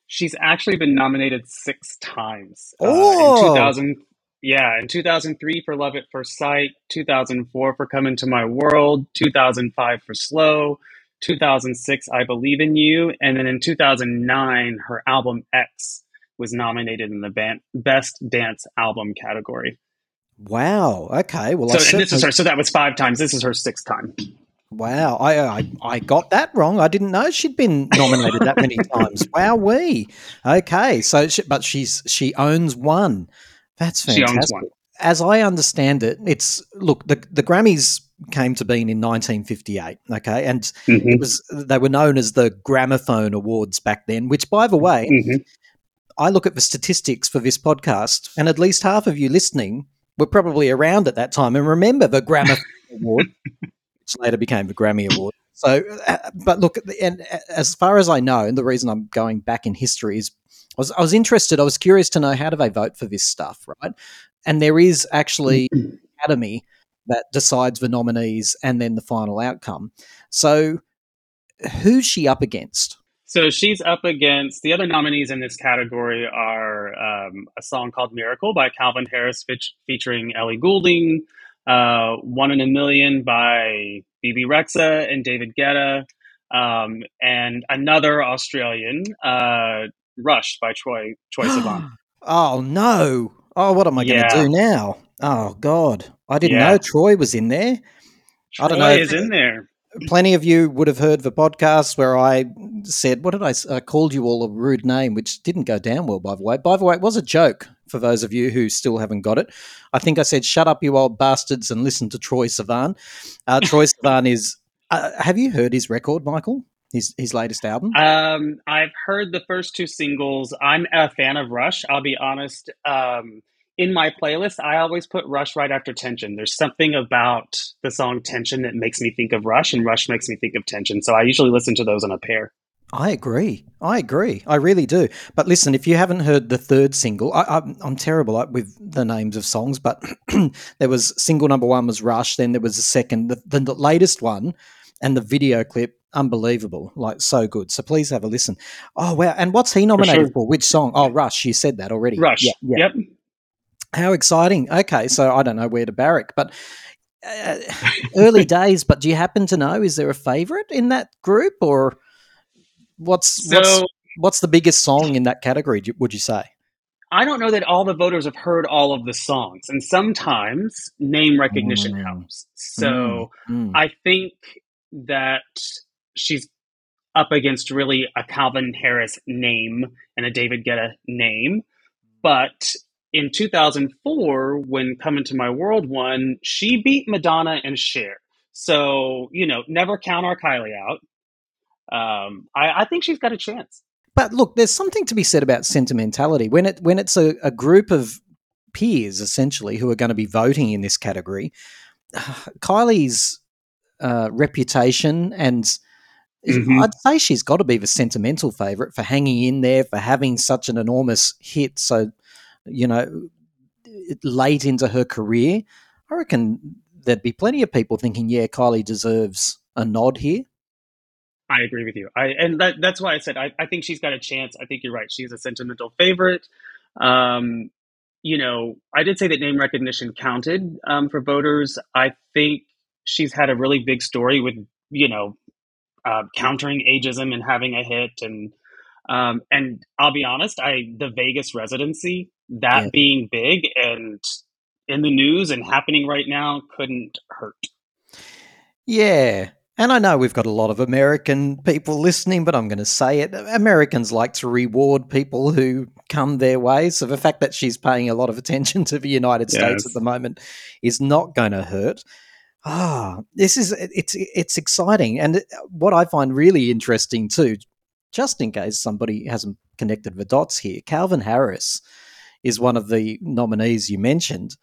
She's actually been nominated six times. Oh! in 2000, yeah, in 2003 for Love at First Sight, 2004 for Come Into My World, 2005 for Slow, 2006 I Believe in You, and then in 2009 her album X was nominated in the ban- Best Dance Album category. Wow. Okay. Well, I so, and this is her. So that was five times. This is her sixth time. Wow, I, uh, I I got that wrong. I didn't know she'd been nominated that many times. Wow, we okay. So, she, but she's she owns one. That's She fantastic. owns one. As I understand it, it's look the the Grammys came to being in 1958. Okay, and Mhm. it was they were known as the Gramophone Awards back then. Which, by the way, Mhm. I look at the statistics for this podcast, and at least half of you listening were probably around at that time and remember the Gramophone Award, which later became the Grammy Award. So, uh, but look, and uh, as far as I know, and the reason I'm going back in history is I was, I was interested, I was curious to know how do they vote for this stuff, right? And there is actually an academy that decides the nominees and then the final outcome. So, who's she up against? So she's up against the other nominees in this category are um, a song called "Miracle" by Calvin Harris featuring Ellie Goulding, uh, "One in a Million by Bebe Rexha and David Guetta, um, and another Australian, uh, "Rush" by Troy Troye Sivan. oh no! Oh, what am I going to do now? Oh God, I didn't Yeah. know Troye was in there. I don't know Troye is in there. plenty of you would have heard the podcast where I said, "What did I, I called you all a rude name," which didn't go down well, by the way. By the way, it was a joke for those of you who still haven't got it. I think I said, "Shut up, you old bastards," and listen to Troye Sivan. Uh, Troye Sivan is. Uh, have you heard his record, Michael? His his latest album. Um, I've heard the first two singles. I'm a fan of Rush. I'll be honest. Um, in my playlist, I always put Rush right after Tension. There's something about the song Tension that makes me think of Rush, and Rush makes me think of Tension. So I usually listen to those in a pair. I agree. I agree. I really do. But listen, if you haven't heard the third single, I, I'm, I'm terrible at- with the names of songs, but there was single number one was Rush. Then there was a second, the, the, the latest one, and the video clip, unbelievable, like so good. So please have a listen. Oh wow! And what's he nominated sure. for? Which song? Oh, Rush. You said that already. Rush. Yeah, yeah. Yep. How exciting. Okay, so I don't know where to barrack, but uh, early days. But do you happen to know? Is there a favorite in that group, or what's So what's what's the biggest song in that category? Would you say? I don't know that all the voters have heard all of the songs, and sometimes name recognition Mm. helps. So. Mm. I think that she's up against really a Calvin Harris name and a David Guetta name. But in 2004, when Come Into My World won, she beat Madonna and Cher. So, you know, never count our Kylie out. Um, I, I think she's got a chance. But look, there's something to be said about sentimentality when it when it's a, a group of peers essentially who are going to be voting in this category. Kylie's uh, reputation and Mhm. I'd say she's got to be the sentimental favorite for hanging in there for having such an enormous hit. So, you know, late into her career, I reckon there'd be plenty of people thinking, yeah, Kylie deserves a nod here. I agree with you. I and that, that's why I said I, I think she's got a chance. I think you're right. She's a sentimental favorite. Um, you know, I did say that name recognition counted um, for voters. I think she's had a really big story with you know uh, countering ageism and having a hit and um, and I'll be honest, I the Vegas residency that Yeah. being big and in the news and happening right now couldn't hurt. Yeah. And I know we've got a lot of American people listening, but I'm going to say it. Americans like to reward people who come their way. So the fact that she's paying a lot of attention to the United States at the moment is not going to hurt. Ah, this is it's it's exciting, and what I find really interesting too, just in case somebody hasn't connected the dots here, Calvin Harris is one of the nominees you mentioned,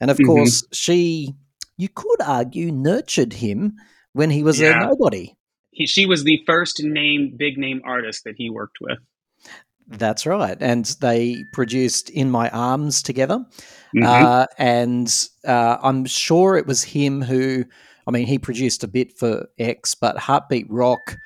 and of Mhm. course she, you could argue, nurtured him when he was a nobody. He, she was the first name big name artist that he worked with. That's right, and they produced "In My Arms" together. Mhm. Uh, and uh, I'm sure it was him who, I mean, he produced a bit for X, but Heartbeat Rock,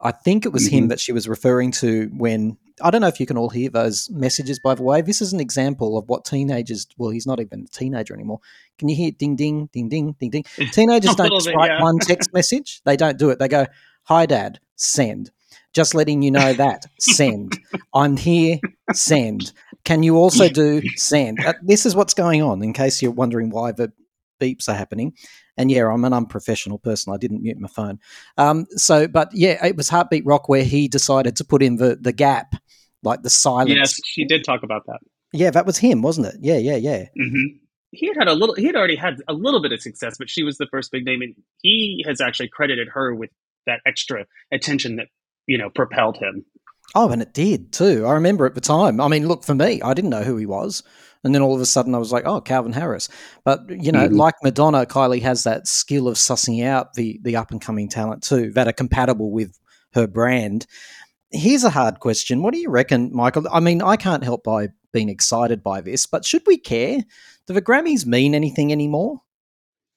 I think it was him Mhm. that she was referring to when. I don't know if you can all hear those messages, by the way. This is an example of what teenagers, well, he's not even a teenager anymore. Can you hear ding, ding, ding, ding, ding, ding? Teenagers don't just write yeah. one text message. They don't do it. They go, Hi, Dad, send. Just letting you know that, send. I'm here, send. Can you also do send? Uh, this is what's going on, in case you're wondering why the beeps are happening. And yeah, I'm an unprofessional person. I didn't mute my phone. Um, so, but yeah, it was Heartbeat Rock where he decided to put in the the gap, like the silence. Yes, she did talk about that. Yeah, that was him, wasn't it? Yeah, yeah, yeah. hmm He had had a little. He had already had a little bit of success, but she was the first big name, and he has actually credited her with that extra attention that you know propelled him. Oh, and it did too. I remember at the time. I mean, look, for me, I didn't know who he was. And then all of a sudden I was like, oh, Calvin Harris. But, you know, Mhm. like Madonna, Kylie has that skill of sussing out the, the up and coming talent too that are compatible with her brand. Here's a hard question. What do you reckon, Michael? I mean, I can't help by being excited by this, but should we care? Do the Grammys mean anything anymore?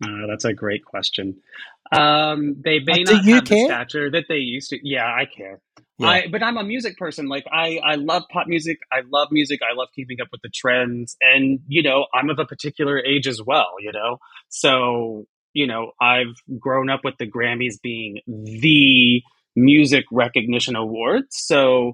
Uh, that's a great question. Um, they may Like, not you have care? the stature that they used to. Yeah, I care. I, but I'm a music person. Like I, I love pop music. I love music. I love keeping up with the trends. And, you know, I'm of a particular age as well, you know? So, you know, I've grown up with the Grammys being the music recognition awards. So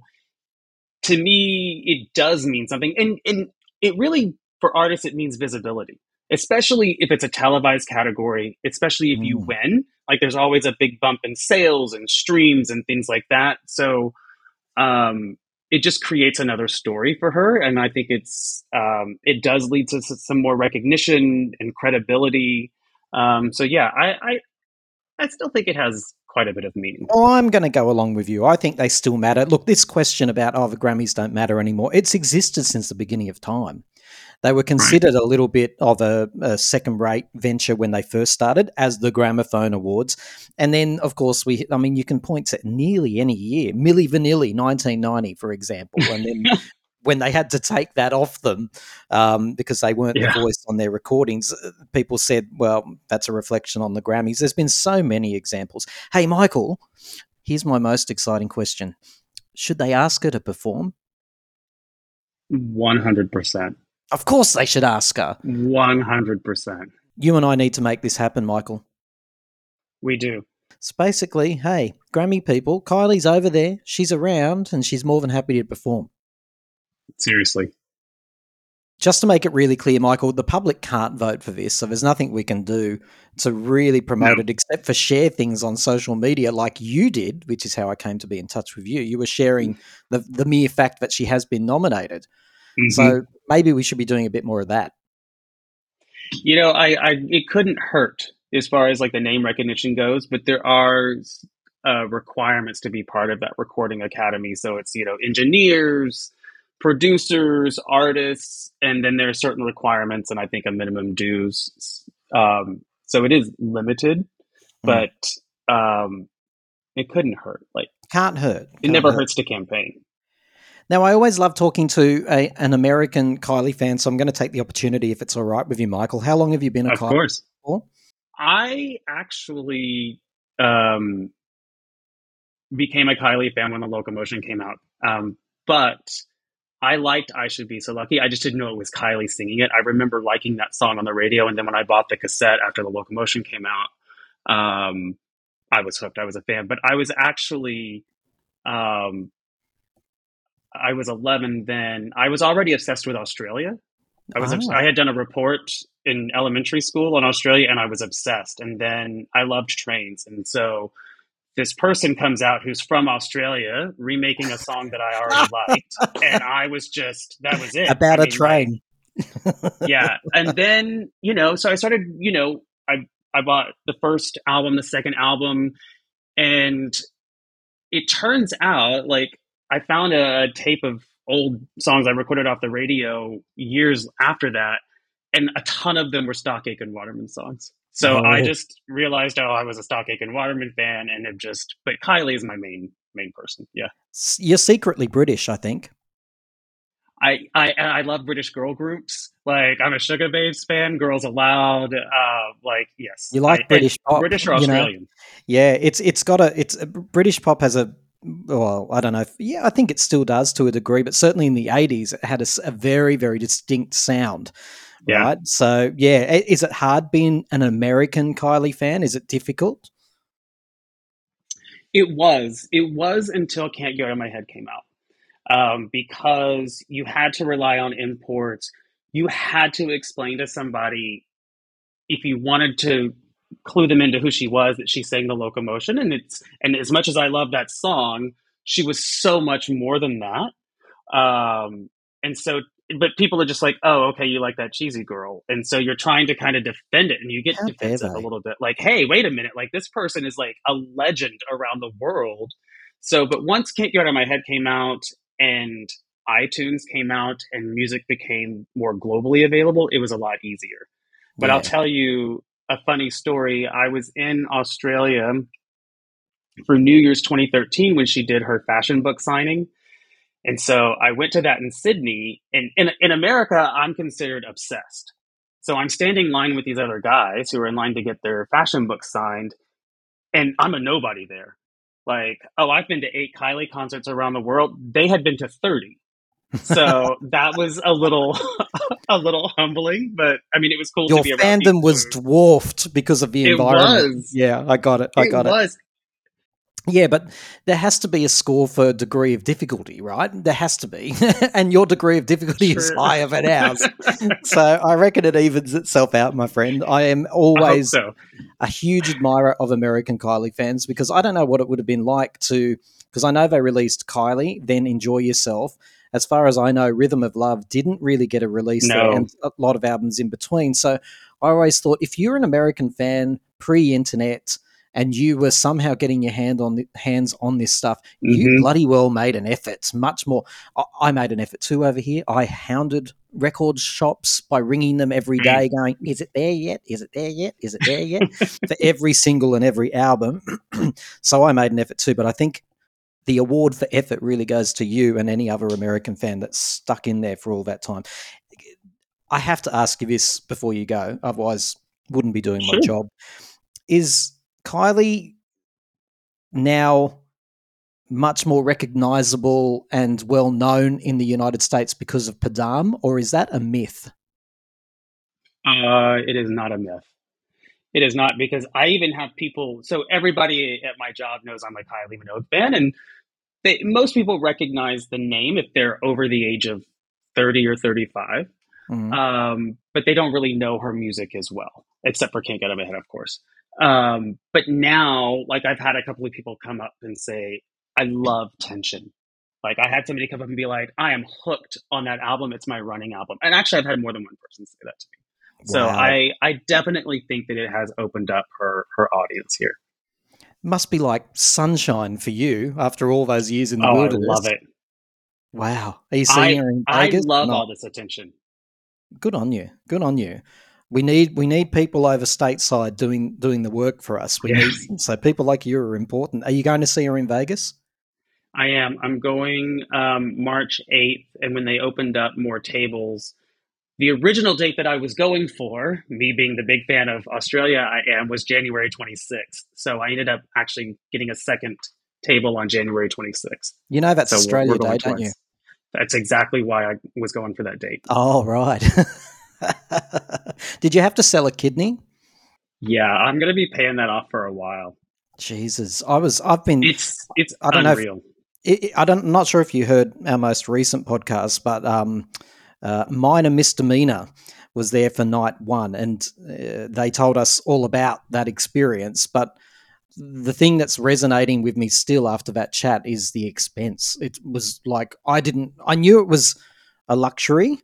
to me, it does mean something. And, and it really, for artists, it means visibility, especially if it's a televised category, especially if you Mm. win. Like there's always a big bump in sales and streams and things like that. So um, it just creates another story for her. And I think it's, um, it does lead to some more recognition and credibility. Um, so yeah, I, I, I still think it has quite a bit of meaning. Well, I'm going to go along with you. I think they still matter. Look, this question about, oh, the Grammys don't matter anymore, it's existed since the beginning of time. They were considered a little bit of a, a second rate venture when they first started as the Gramophone Awards. And then, of course, we, I mean, you can point to nearly any year. Milli Vanilli, 1990, for example. And then when they had to take that off them um, because they weren't Yeah. the voice on their recordings, uh, people said, well, that's a reflection on the Grammys. There's been so many examples. Hey, Michael, here's my most exciting question Should they ask her to perform? 100%. Of course, they should ask her. 100%. You and I need to make this happen, Michael. We do. So basically, hey, Grammy people, Kylie's over there. She's around and she's more than happy to perform. Seriously. Just to make it really clear, Michael, the public can't vote for this, so there's nothing we can do to really promote No. it except for share things on social media like you did, which is how I came to be in touch with you. You were sharing mm. the, the mere fact that she has been nominated. Mhm. So maybe we should be doing a bit more of that. you know, I, I it couldn't hurt as far as like the name recognition goes, but there are uh, requirements to be part of that recording academy. So it's you know engineers, producers, artists, and then there are certain requirements, and I think a minimum dues. Um, so it is limited, but um, it couldn't hurt. Like Can't hurt. it Can't never hurt. hurts to campaign. Now, I always love talking to a, an American Kylie fan, so I'm going to take the opportunity if it's all right with you, Michael. How long have you been a Of Kylie Of course. for? I actually um, became a Kylie fan when the Locomotion came out. Um, but I liked I Should Be So Lucky. I just didn't know it was Kylie singing it. I remember liking that song on the radio. And then when I bought the cassette after the Locomotion came out, um, I was hooked. I was a fan. But I was actually. Um, I was 11 then. I was already obsessed with Australia. I was oh. I had done a report in elementary school on Australia and I was obsessed. And then I loved trains. And so this person comes out who's from Australia remaking a song that I already liked. And I was just that was it. About I a mean, train. like, yeah. And then, you know, so I started, you know, I I bought the first album, the second album, and it turns out like I found a tape of old songs I recorded off the radio years after that, and a ton of them were Stock Aitken Waterman songs. So Oh. I just realized, oh, I was a Stock Aitken Waterman fan, and have just. But Kylie is my main main person. Yeah, You're secretly British, I think. I I I love British girl groups. Like I'm a Sugababes fan. Girls Aloud. Uh, like yes, You like I- British pop, British or you know? Australian. Yeah, it's it's got a it's British pop has a well, I don't know. If, yeah, I think it still does to a degree, but certainly in the '80s, it had a very very distinct sound. Yeah. Right. So yeah, is it hard being an American Kylie fan? Is it difficult? It was. It was until Can't Get Out of My Head came out. Um, because you had to rely on imports. You had to explain to somebody if you wanted to clue them into who she was that she sang the locomotion. And it's and as much as I love that song, she was so much more than that. Um, and so but people are just like, oh, okay, you like that cheesy girl. And so you're trying to kind of defend it and you get How defensive a little bit. Like, hey, wait a minute, like this person is like a legend around the world. So, but once Can't Get Out of My Head came out and iTunes came out and music became more globally available, it was a lot easier. But I'll tell you a funny story. I was in Australia for New Year's 2013 when she did her fashion book signing. And so I went to that in Sydney. And in, in America, I'm considered obsessed. So I'm standing in line with these other guys who are in line to get their fashion book signed. And I'm a nobody there. like, oh, I've been to eight Kylie concerts around the world. They had been to 30. So that was a little, a little humbling, but I mean, it was cool Your to be fandom was dwarfed because of the It environment. was. Yeah, I got it. I it got it. was. Yeah, but there has to be a score for degree of difficulty, right? There has to be. and your degree of difficulty is higher than ours. so I reckon it evens itself out, my friend. I am I always so. a huge admirer of American Kylie fans because I don't know what it would have been like to because I know they released Kylie, then Enjoy Yourself. As far as I know, Rhythm of Love didn't really get a release there, and a lot of albums in between. So I always thought if you're an American fan pre-internet and you were somehow getting your hand on the, hands on this stuff, you Mhm. bloody well made an effort. Much more, I, I made an effort too over here. I hounded record shops by ringing them every day, Mm. going, "Is it there yet? Is it there yet? Is it there yet?" for every single and every album. so I made an effort too, but I think the award for effort really goes to you and any other American fan that's stuck in there for all that time. I have to ask you this before you go, otherwise wouldn't be doing my job. Is Kylie now much more recognizable and well known in the United States because of Padam, or is that a myth? Uh, it is not a myth. It is not because I even have people. So everybody at my job knows I'm a Kylie Minogue fan, and they, most people recognize the name if they're over the age of thirty or thirty-five. Mhm. Um, but they don't really know her music as well, except for "Can't Get Out of My Head," of course. Um, but now, like I've had a couple of people come up and say, "I love Tension." Like I had somebody come up and be like, "I am hooked on that album. It's my running album." And actually, I've had more than one person say that to me. So I, I definitely think that it has opened up her her audience here. Must be like sunshine for you after all those years in the Oh, I love it. Wow. Are you seeing her in I Vegas? or love all this attention. Good on you. Good on you. We need we need people over stateside doing doing the work for us. We need so people like you are important. Are you going to see her in Vegas? I am. I'm going um, March 8th, and when they opened up more tables, the original date that I was going for, me being the big fan of Australia, I am, was January 26th. So I ended up actually getting a second table on January 26th. You know that's So Australia we're Day, don't you? That's exactly why I was going for that date. Oh right. Did you have to sell a kidney? Yeah, I'm going to be paying that off for a while. Jesus, I was. I've been. It's it's I don't know if- it- I don't, I'm not sure if you heard our most recent podcast, but um, uh, minor misdemeanor was there for night one, and uh, they told us all about that experience. But the thing that's resonating with me still after that chat is the expense. It was like I didn't, I knew it was a luxury,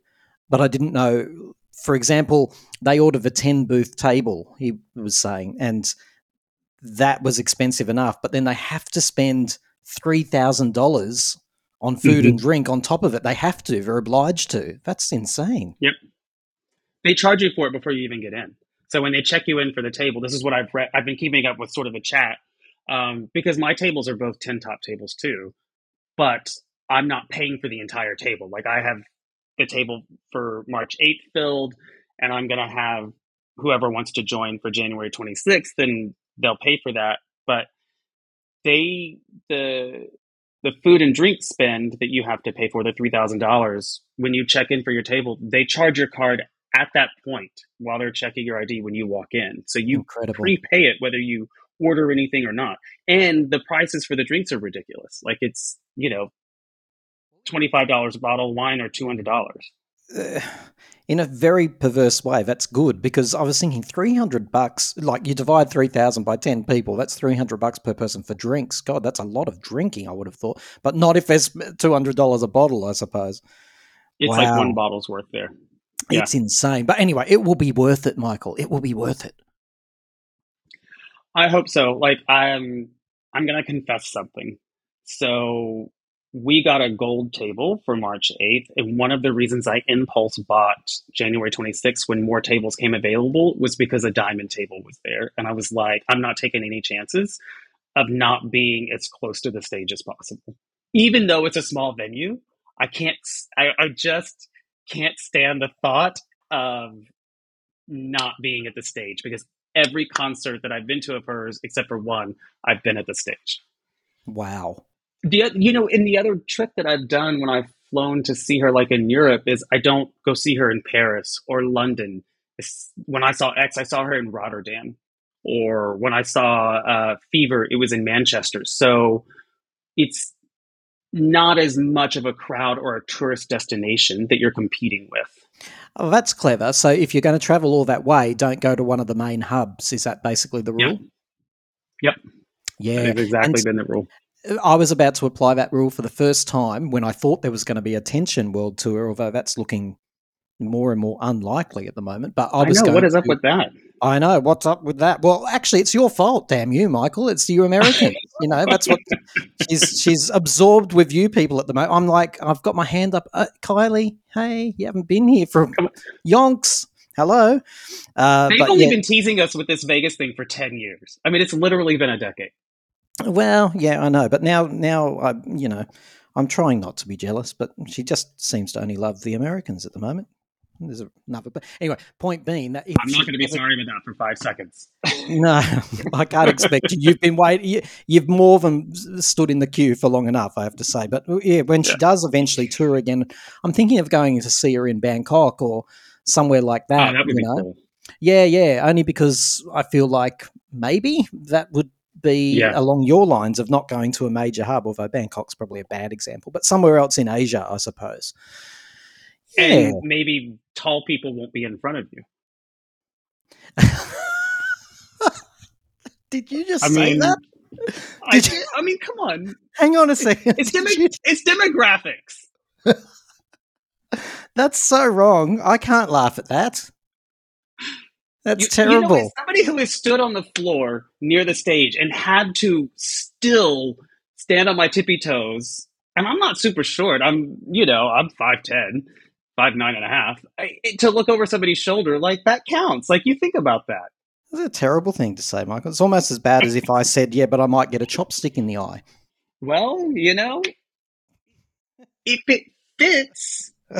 but I didn't know. For example, they ordered a ten booth table. He was saying, and that was expensive enough. But then they have to spend three thousand dollars on food and drink on top of it. They have to. They're obliged to. That's insane. Yep. They charge you for it before you even get in. So when they check you in for the table, this is what I've read. I've been keeping up with sort of a chat um, because my tables are both ten top tables too, but I'm not paying for the entire table. Like I have the table for March 8th filled, and I'm gonna have whoever wants to join for January 26th, then they'll pay for that. But they the the food and drink spend that you have to pay for the three thousand dollars when you check in for your table, they charge your card at that point while they're checking your ID when you walk in. So you Incredible. prepay it whether you order anything or not. And the prices for the drinks are ridiculous. Like it's you know twenty five dollars a bottle of wine or two hundred dollars. Uh, in a very perverse way, that's good because I was thinking 300 bucks, like you divide 3,000 by 10 people, that's 300 bucks per person for drinks. God, that's a lot of drinking, I would have thought. But not if there's $200 a bottle, I suppose. It's like one bottle's worth there. Yeah. It's insane. But anyway, it will be worth it, Michael. It will be worth it. I hope so. Like I'm I'm gonna confess something. So we got a gold table for March 8th, and one of the reasons I impulse bought January 26th when more tables came available was because a diamond table was there. And I was like, I'm not taking any chances of not being as close to the stage as possible. Even though it's a small venue, I can't I, I just can't stand the thought of not being at the stage because every concert that I've been to of hers, except for one, I've been at the stage. Wow. The you know, in the other trip that I've done when I've flown to see her, like in Europe, is I don't go see her in Paris or London. It's, when I saw X, I saw her in Rotterdam, or when I saw uh, Fever, it was in Manchester. So it's not as much of a crowd or a tourist destination that you're competing with. Oh, that's clever. So if you're going to travel all that way, don't go to one of the main hubs. Is that basically the rule? Yep. Yeah. That's exactly And been the rule. I was about to apply that rule for the first time when I thought there was going to be a Tension World Tour, although that's looking more and more unlikely at the moment. But I I was know going what is up to- with that. I know what's up with that. Well, actually, it's your fault. Damn you, Michael. It's you Americans. you know that's what she's she's absorbed with you people at the moment. I'm like, I've got my hand up. Uh, Kylie, hey, you haven't been here for yonks. Hello. Uh, They've but only yeah, been teasing us with this Vegas thing for ten years. I mean, it's literally been a decade. Well, yeah, I know. But now, now, I, you know, I'm trying not to be jealous, but she just seems to only love the Americans at the moment. There's another, but anyway, point being that if I'm not going to be doesn't- sorry about that for five seconds. No, I can't expect you. You've been waiting. You, you've more than stood in the queue for long enough, I have to say. But yeah, when she Yeah. does eventually tour again, I'm thinking of going to see her in Bangkok or somewhere like Oh, that. that would you be know? cool. Yeah, yeah. Only because I feel like maybe that would be Yeah. along your lines of not going to a major hub. Although Bangkok's probably a bad example, but somewhere else in Asia, I suppose. Yeah. And maybe tall people won't be in front of you. Did you just I say mean, that? I, you- I mean, come on. Hang on a second. It's, demo- you- it's demographics. That's so wrong. I can't laugh at that. That's You- you know, terrible. somebody who has stood on the floor near the stage and had to still stand on my tippy toes, and I'm not super short. I'm, you know, I'm 5'10, 5'9 and a half. I, to look over somebody's shoulder, like that counts. Like you think about that. That's a terrible thing to say, Michael. It's almost as bad as if I said, "Yeah, but I might get a chopstick in the eye." Well, you know, if it fits.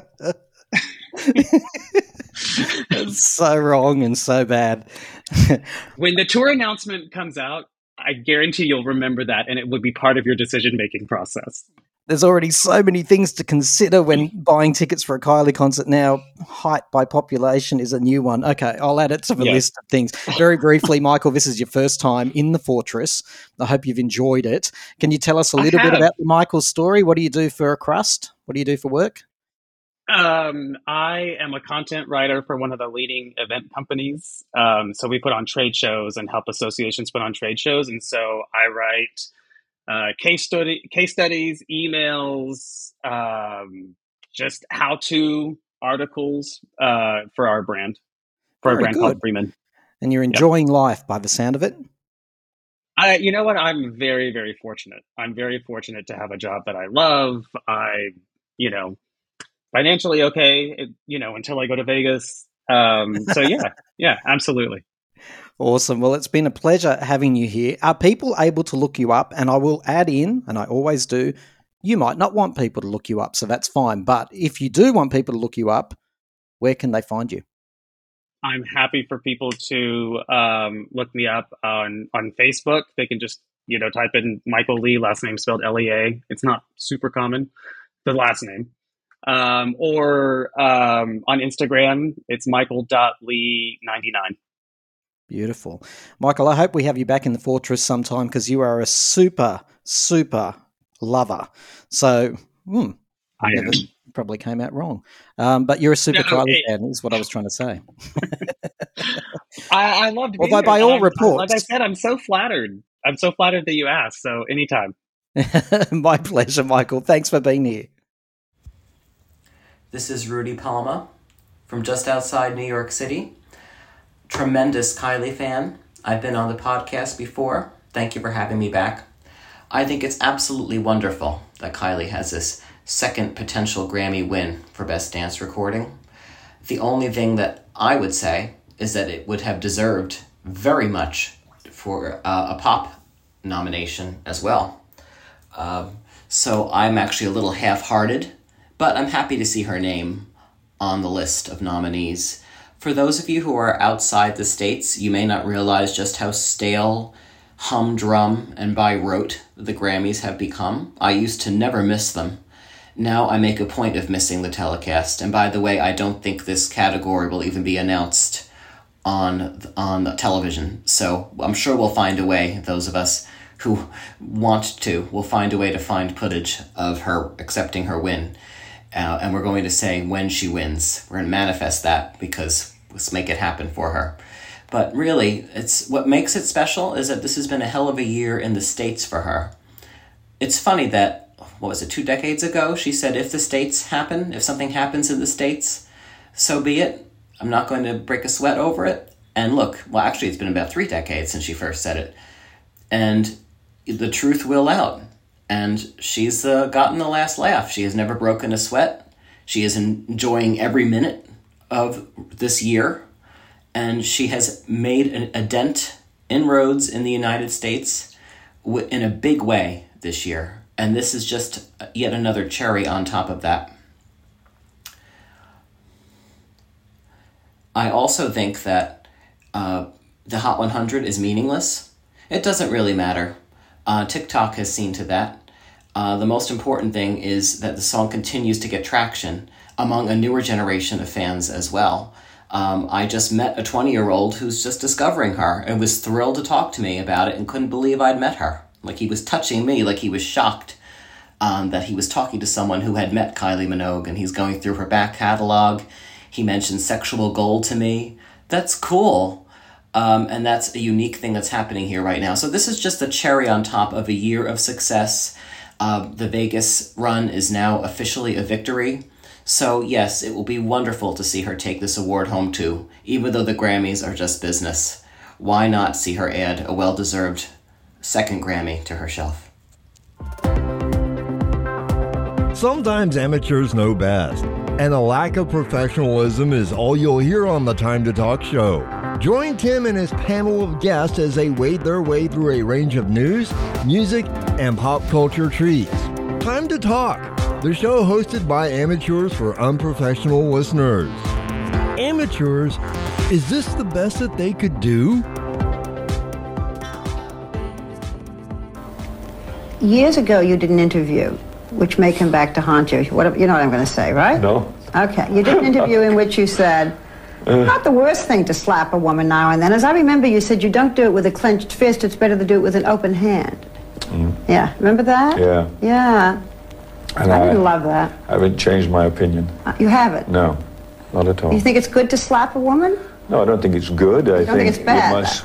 It's so wrong and so bad. When the tour announcement comes out, I guarantee you'll remember that and it would be part of your decision making process. There's already so many things to consider when mm. buying tickets for a Kylie concert. Now, height by population is a new one. Okay, I'll add it to the list of things. Very briefly, Michael, this is your first time in the Fortress. I hope you've enjoyed it. Can you tell us a little bit about Michael's story? What do you do for a crust? What do you do for work? Um, I am a content writer for one of the leading event companies. Um, so we put on trade shows and help associations put on trade shows. And so I write uh, case study, case studies, emails, um, just how to articles uh, for our brand, for our Very brand called. Freeman. And you're enjoying life by the sound of it. I, you know what? I'm very, very fortunate. I'm very fortunate to have a job that I love. I, you know, financially okay, it- you know, until I go to Vegas. Um, so yeah, yeah, absolutely. Awesome. Well, it's been a pleasure having you here. Are people able to look you up? And I will add in, and I always do, you might not want people to look you up, so that's fine. But if you do want people to look you up, where can they find you? I'm happy for people to um, look me up on on Facebook. They can just you know type in Michael Lea, last name spelled L E A. It's not super common, the last name. Um, or um, on Instagram, it's Michael.lee99. Beautiful. Michael, I hope we have you back in the fortress sometime because you are a super, super lover. So, hmm, I never- probably came out wrong. Um, but you're a super No, Kylie fan, is what I was trying to say. I, I loved Although by all I'm- I- like I said, I'm so flattered. I'm so flattered that you asked. So anytime. My pleasure, Michael. Thanks for being here. This is Rudy Palma from just outside New York City. Tremendous Kylie fan. I've been on the podcast before. Thank you for having me back. I think it's absolutely wonderful that Kylie has this second potential Grammy win for Best Dance Recording. The only thing that I would say is that it would have deserved very much for uh, a pop nomination as well. Um, so I'm actually a little half hearted, but I'm happy to see her name on the list of nominees. For those of you who are outside the States, you may not realize just how stale humdrum and by rote the Grammys have become. I used to never miss them. Now I make a point of missing the telecast. And by the way, I don't think this category will even be announced on on television. So I'm sure we'll find a way. Those of us who want to will find a way to find footage of her accepting her win, uh, and we're going to say when she wins. We're going to manifest that because let's make it happen for her. But really, it's what makes it special is that this has been a hell of a year in the states for her. It's funny that what was it two decades ago she said if the states happen, if something happens in the states, so be it. I'm not going to break a sweat over it. And look, well, actually, it's been about three decades since she first said it. And the truth will out. And she's uh, gotten the last laugh. She has never broken a sweat. She is enjoying every minute of this year. And she has made a, a dent, inroads in the United States in a big way this year. And this is just yet another cherry on top of that. I also think that uh, the Hot 100 is meaningless. It doesn't really matter. Uh, TikTok has seen to that. Uh, the most important thing is that the song continues to get traction among a newer generation of fans as well. Um, I just met a 20 year old who's just discovering her and was thrilled to talk to me about it and couldn't believe I'd met her. Like he was touching me, like he was shocked um, that he was talking to someone who had met Kylie Minogue and he's going through her back catalog. He mentioned Sexual Gold to me. That's cool. Um, and that's a unique thing that's happening here right now. So, this is just the cherry on top of a year of success. Uh, the Vegas run is now officially a victory. So, yes, it will be wonderful to see her take this award home too, even though the Grammys are just business. Why not see her add a well deserved second Grammy to her shelf? Sometimes amateurs know best, and a lack of professionalism is all you'll hear on the Time to Talk show. Join Tim and his panel of guests as they wade their way through a range of news, music, and pop culture treats. Time to Talk, the show hosted by amateurs for unprofessional listeners. Amateurs, is this the best that they could do? Years ago, you did an interview which may come back to haunt you. What, you know what I'm going to say, right? No. Okay. You did an interview in which you said, uh, not the worst thing to slap a woman now and then. As I remember, you said you don't do it with a clenched fist. It's better to do it with an open hand. Mm. Yeah. Remember that? Yeah. Yeah. And I, I didn't love that. I haven't changed my opinion. Uh, you haven't? No, not at all. You think it's good to slap a woman? No, I don't think it's good. I think, think it's bad. Must,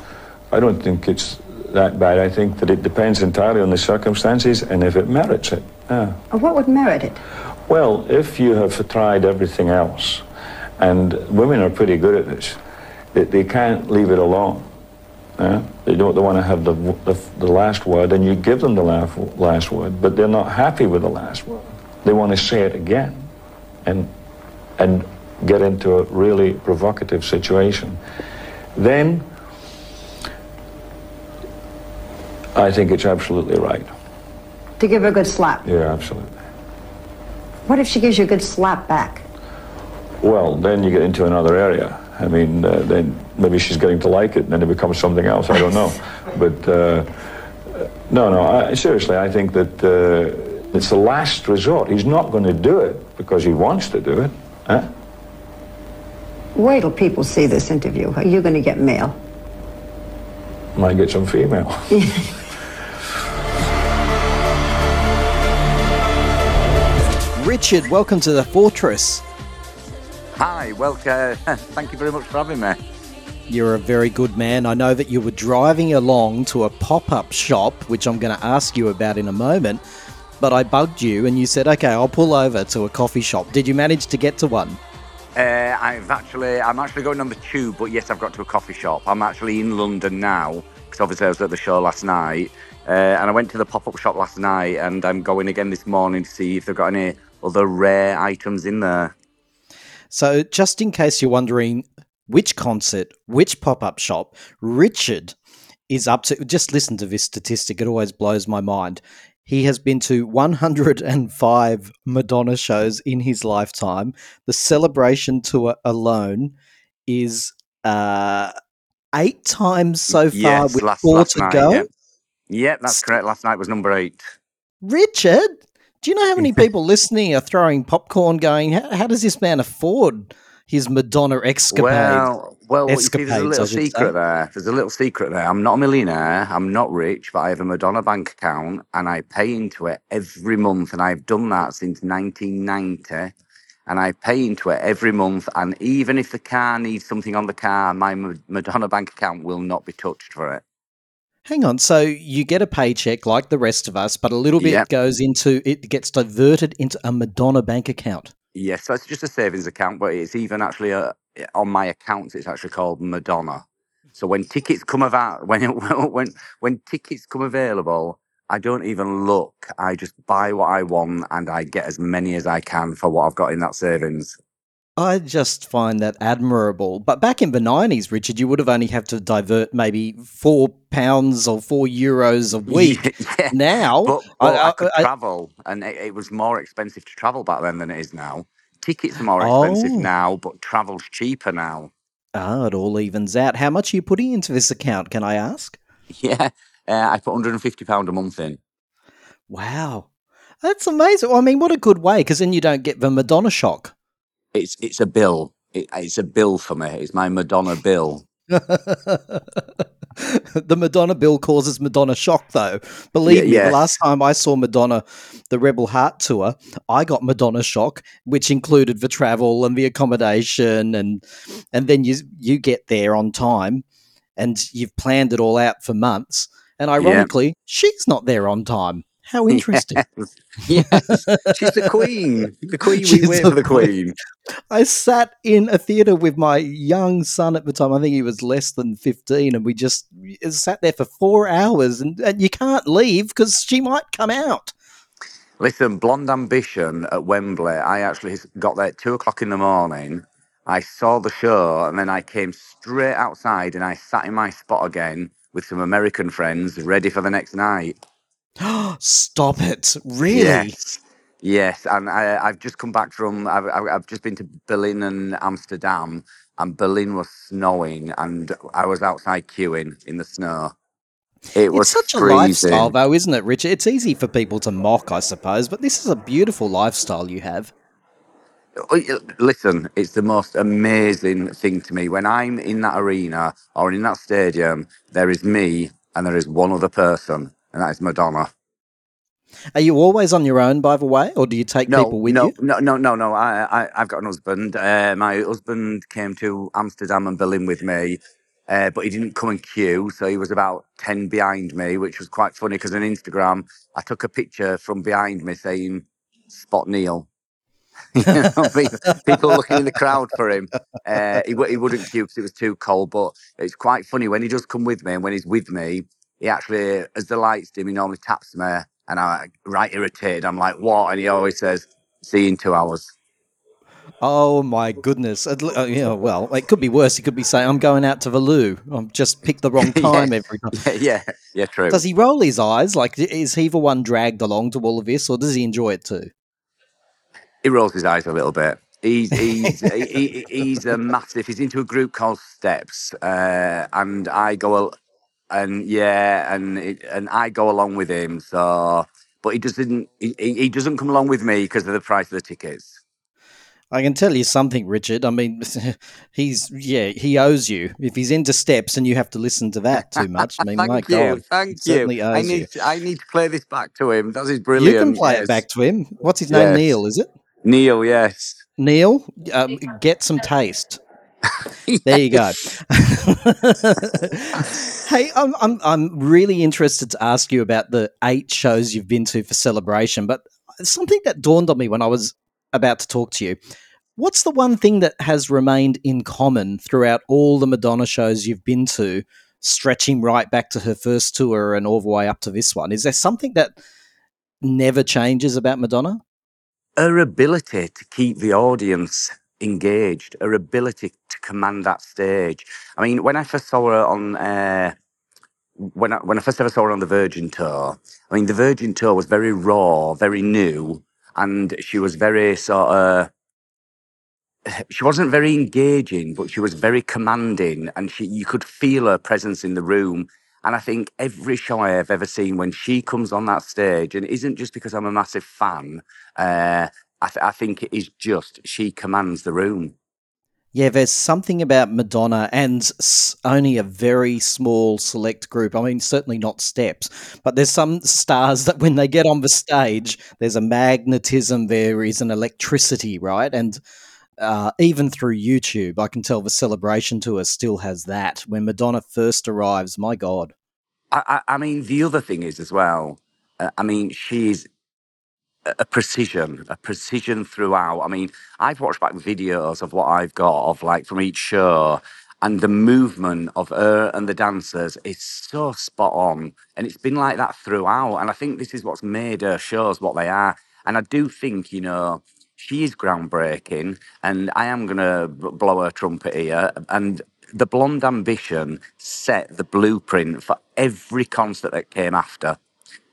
I don't think it's that bad. I think that it depends entirely on the circumstances and if it merits it. Yeah. What would merit it? Well, if you have tried everything else, and women are pretty good at this, they, they can't leave it alone. Yeah? They don't they want to have the, the, the, last word, and you give them the last, last word, but they're not happy with the last word. They want to say it again and, and get into a really provocative situation. Then I think it's absolutely right. To give her a good slap? Yeah, absolutely. What if she gives you a good slap back? Well, then you get into another area. I mean, uh, then maybe she's getting to like it, and then it becomes something else. I don't know. but uh, no, no, I, seriously, I think that uh, it's the last resort. He's not going to do it because he wants to do it. Huh? Wait till people see this interview. Are you going to get mail? Might get some female. Richard, welcome to the Fortress. Hi, well, uh, thank you very much for having me. You're a very good man. I know that you were driving along to a pop up shop, which I'm going to ask you about in a moment, but I bugged you and you said, okay, I'll pull over to a coffee shop. Did you manage to get to one? Uh, I've actually, I'm actually going on the tube, but yes, I've got to a coffee shop. I'm actually in London now because obviously I was at the show last night, uh, and I went to the pop-up shop last night, and I'm going again this morning to see if they've got any other rare items in there. So, just in case you're wondering which concert, which pop up shop, Richard is up to, just listen to this statistic, it always blows my mind. He has been to 105 Madonna shows in his lifetime. The celebration tour alone is uh, eight times so far yes, with last, four last to night, go. Yeah. Yep, that's correct. Last night was number eight. Richard, do you know how many people listening are throwing popcorn going, how, how does this man afford his Madonna escapade? Well, well, see, there's a little secret there. There's a little secret there. I'm not a millionaire. I'm not rich, but I have a Madonna bank account and I pay into it every month. And I've done that since 1990. And I pay into it every month. And even if the car needs something on the car, my Madonna bank account will not be touched for it. Hang on, so you get a paycheck like the rest of us, but a little bit Yep. goes into it gets diverted into a Madonna bank account. Yes, so it's just a savings account, but it's even actually uh, a, on my accounts. It's actually called Madonna. So when tickets come about, when when when tickets come available, I don't even look. I just buy what I want, and I get as many as I can for what I've got in that savings. I just find that admirable. But back in the 90s, Richard, you would have only have to divert maybe four pounds or four euros a week. yeah, Now, but, but I, I- could I- travel, and it, it was more expensive to travel back then than it is now. Tickets are more expensive Oh. now, but travel's cheaper now. Ah, it all evens out. How much are you putting into this account, can I ask? Yeah, uh, I put 150 pound a month in. Wow. That's amazing. Well, I mean, what a good way, because then you don't get the Madonna shock. It's it's a bill. It, it's a bill for me. It's my Madonna bill. the Madonna bill causes Madonna shock, though. Believe Yeah, me, yes. the last time I saw Madonna, the Rebel Heart tour, I got Madonna shock, which included the travel and the accommodation, and and then you you get there on time, and you've planned it all out for months, and ironically, she's not there on time. How interesting. Yes, yes. she's the queen. The queen. She's we wait the for the queen. I sat in a theater with my young son at the time. I think he was less than 15, and we just sat there for four hours, and, and you can't leave because she might come out. Listen, Blonde Ambition at Wembley. I actually got there at two o'clock in the morning. I saw the show, and then I came straight outside, and I sat in my spot again with some American friends, ready for the next night. Stop it. Really? Yes. Yes, and I, I've just come back from. I've, I've just been to Berlin and Amsterdam, and Berlin was snowing, and I was outside queuing in the snow. It was It's such a lifestyle, though, isn't it, Richard? It's easy for people to mock, I suppose, but this is a beautiful lifestyle you have. Oh, Listen, it's the most amazing thing to me when I'm in that arena or in that stadium. There is me, and there is one other person, and that is Madonna. Are you always on your own, by the way, or do you take No, people with no, you? no, no, no, no. I, I, I've got an husband. Uh, my husband came to Amsterdam and Berlin with me, uh, but he didn't come in queue, so he was about ten behind me, which was quite funny because on Instagram I took a picture from behind me saying "Spot Neil." You know, people, people looking in the crowd for him. Uh, he, he wouldn't queue because it was too cold, but it's quite funny when he does come with me, and when he's with me, he actually, as the lights dim, he normally taps me, and I'm right irritated. I'm like, "What?" And he always says, "See you in two hours." Oh my goodness! Uh, yeah, well, it could be worse. He could be saying, "I'm going out to the loo. I've just picked the wrong time every time." Yeah, yeah, yeah, true. Does he roll his eyes? Like, is he the one dragged along to all of this, or does he enjoy it too? He rolls his eyes a little bit. He's he's he, he, he's a massive. He's into a group called Steps, uh, and I go and yeah, and it, and I go along with him. So, but he doesn't. He, he doesn't come along with me because of the price of the tickets. I can tell you something, Richard. I mean, he's yeah, he owes you. If he's into steps and you have to listen to that too much, I mean, thank my you, God, thank you. I need you. to, I need to play this back to him. That's his brilliant. You can play yes. it back to him. What's his name? Yes. Neil, is it? Neil, yes. Neil, um, get some taste. There you go. hey, I'm, I'm I'm really interested to ask you about the eight shows you've been to for celebration, but something that dawned on me when I was about to talk to you. What's the one thing that has remained in common throughout all the Madonna shows you've been to, stretching right back to her first tour and all the way up to this one? Is there something that never changes about Madonna? her ability to keep the audience engaged, her ability to command that stage. I mean, when I first saw her on, uh, when I, when I first ever saw her on the Virgin tour, I mean, the Virgin tour was very raw, very new, and she was very sort of. She wasn't very engaging, but she was very commanding, and she you could feel her presence in the room. And I think every show I have ever seen, when she comes on that stage, and it isn't just because I'm a massive fan, uh, I, th- I think it is just she commands the room. Yeah, there's something about Madonna and only a very small select group. I mean, certainly not steps, but there's some stars that when they get on the stage, there's a magnetism, there is an electricity, right? And uh, even through YouTube, I can tell the celebration tour still has that. When Madonna first arrives, my God. I, I, I mean, the other thing is as well, uh, I mean, she's a precision, a precision throughout. I mean, I've watched back videos of what I've got of like from each show, and the movement of her and the dancers is so spot on. And it's been like that throughout. And I think this is what's made her shows what they are. And I do think, you know, she is groundbreaking, and I am going to blow her trumpet here. And the Blonde Ambition set the blueprint for every concert that came after.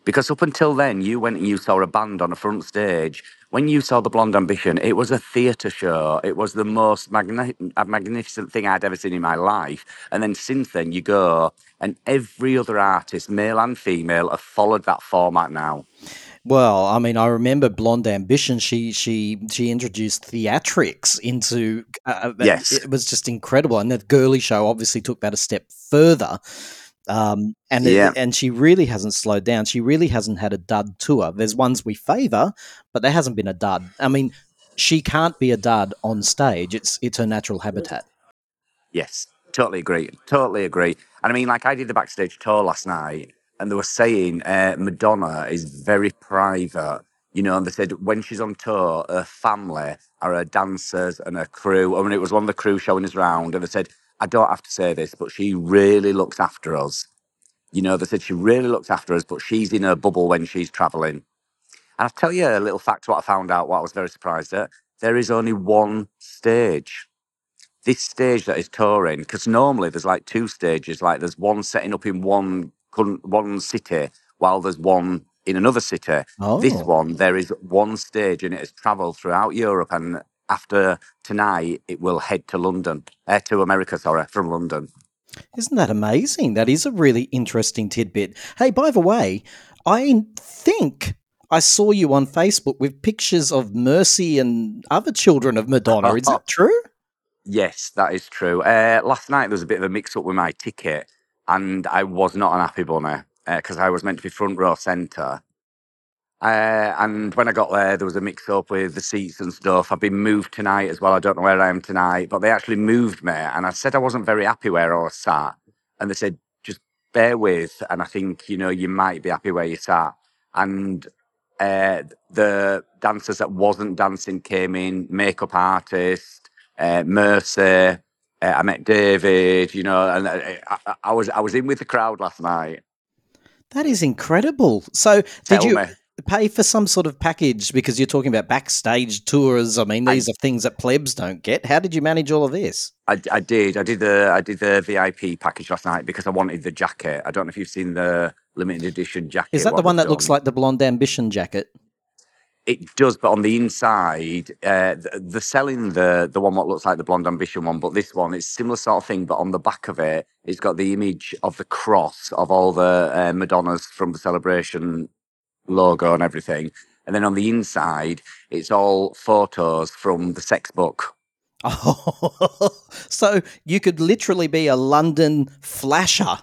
Because up until then, you went and you saw a band on a front stage. When you saw the Blonde Ambition, it was a theatre show. It was the most magni- uh, magnificent thing I'd ever seen in my life. And then since then, you go, and every other artist, male and female, have followed that format now. Well, I mean, I remember Blonde Ambition. She she she introduced theatrics into. Uh, Yes. it was just incredible, and the girly show obviously took that a step further. Um, and it- Yeah. and she really hasn't slowed down. She really hasn't had a dud tour. There's ones we favour, but there hasn't been a dud. I mean, she can't be a dud on stage. It's it's her natural habitat. Yes, totally agree. Totally agree. And I mean, like I did the backstage tour last night, and they were saying uh, Madonna is very private. You know, and they said when she's on tour, her family are her dancers and her crew. I mean, it was one of the crew showing us round, and they said, I don't have to say this, but she really looks after us. You know, they said she really looks after us, but she's in her bubble when she's traveling. And I'll tell you a little fact what I found out, what I was very surprised at. There is only one stage this stage that is touring, because normally there's like two stages, like there's one setting up in one one city while there's one in another city. This Oh. one, there is one stage and it has travelled throughout Europe and after tonight it will head to London, uh, to America, sorry, from London. Isn't that amazing? That is a really interesting tidbit. Hey, by the way, I think I saw you on Facebook with pictures of Mercy and other children of Madonna. Is that true? Yes, that is true. Uh, last night there was a bit of a mix up with my ticket, and I was not an happy bunny because I was meant to be front row centre. Uh, and when I got there, there was a mix up with the seats and stuff. I've been moved tonight as well. I don't know where I am tonight, but they actually moved me, and I said I wasn't very happy where I was sat, and they said just bear with, and I think you know you might be happy where you sat. And uh, the dancers that wasn't dancing came in, makeup artist, uh, Mercy. Uh, I met David, you know, and I, I, I was I was in with the crowd last night. That is incredible. So, did Tell you me. Pay for some sort of package because you're talking about backstage tours? I mean, these are things that plebs don't get. How did you manage all of this? I, I did. I did the I did the VIP package last night because I wanted the jacket. I don't know if you've seen the limited edition jacket. Is that the one that looks like the Blonde Ambition jacket? It does, but on the inside, uh, th- they're selling the the one what looks like the Blonde Ambition one, but this one it's similar sort of thing. But on the back of it, it's got the image of the cross of all the uh, Madonnas from the celebration logo and everything, and then on the inside, it's all photos from the sex book. Oh, so you could literally be a London flasher.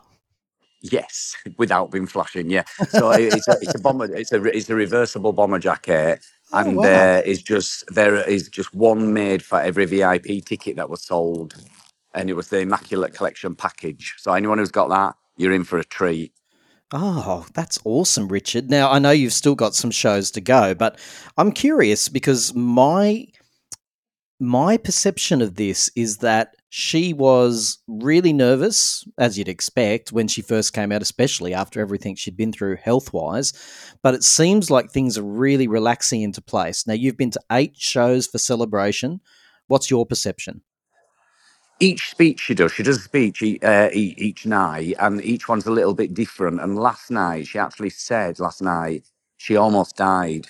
Yes, without being flashing. Yeah. So it's a, it's a bomber. It's a it's a reversible bomber jacket, oh, and wow. there is just there is just one made for every VIP ticket that was sold, and it was the Immaculate Collection package. So anyone who's got that, you're in for a treat. Oh, that's awesome, Richard. Now, I know you've still got some shows to go, but I'm curious because my my perception of this is that she was really nervous, as you'd expect, when she first came out, especially after everything she'd been through health wise. But it seems like things are really relaxing into place. Now, you've been to eight shows for celebration. What's your perception? Each speech she does, she does a speech e- uh, e- each night, and each one's a little bit different. And last night, she actually said, last night, she almost died.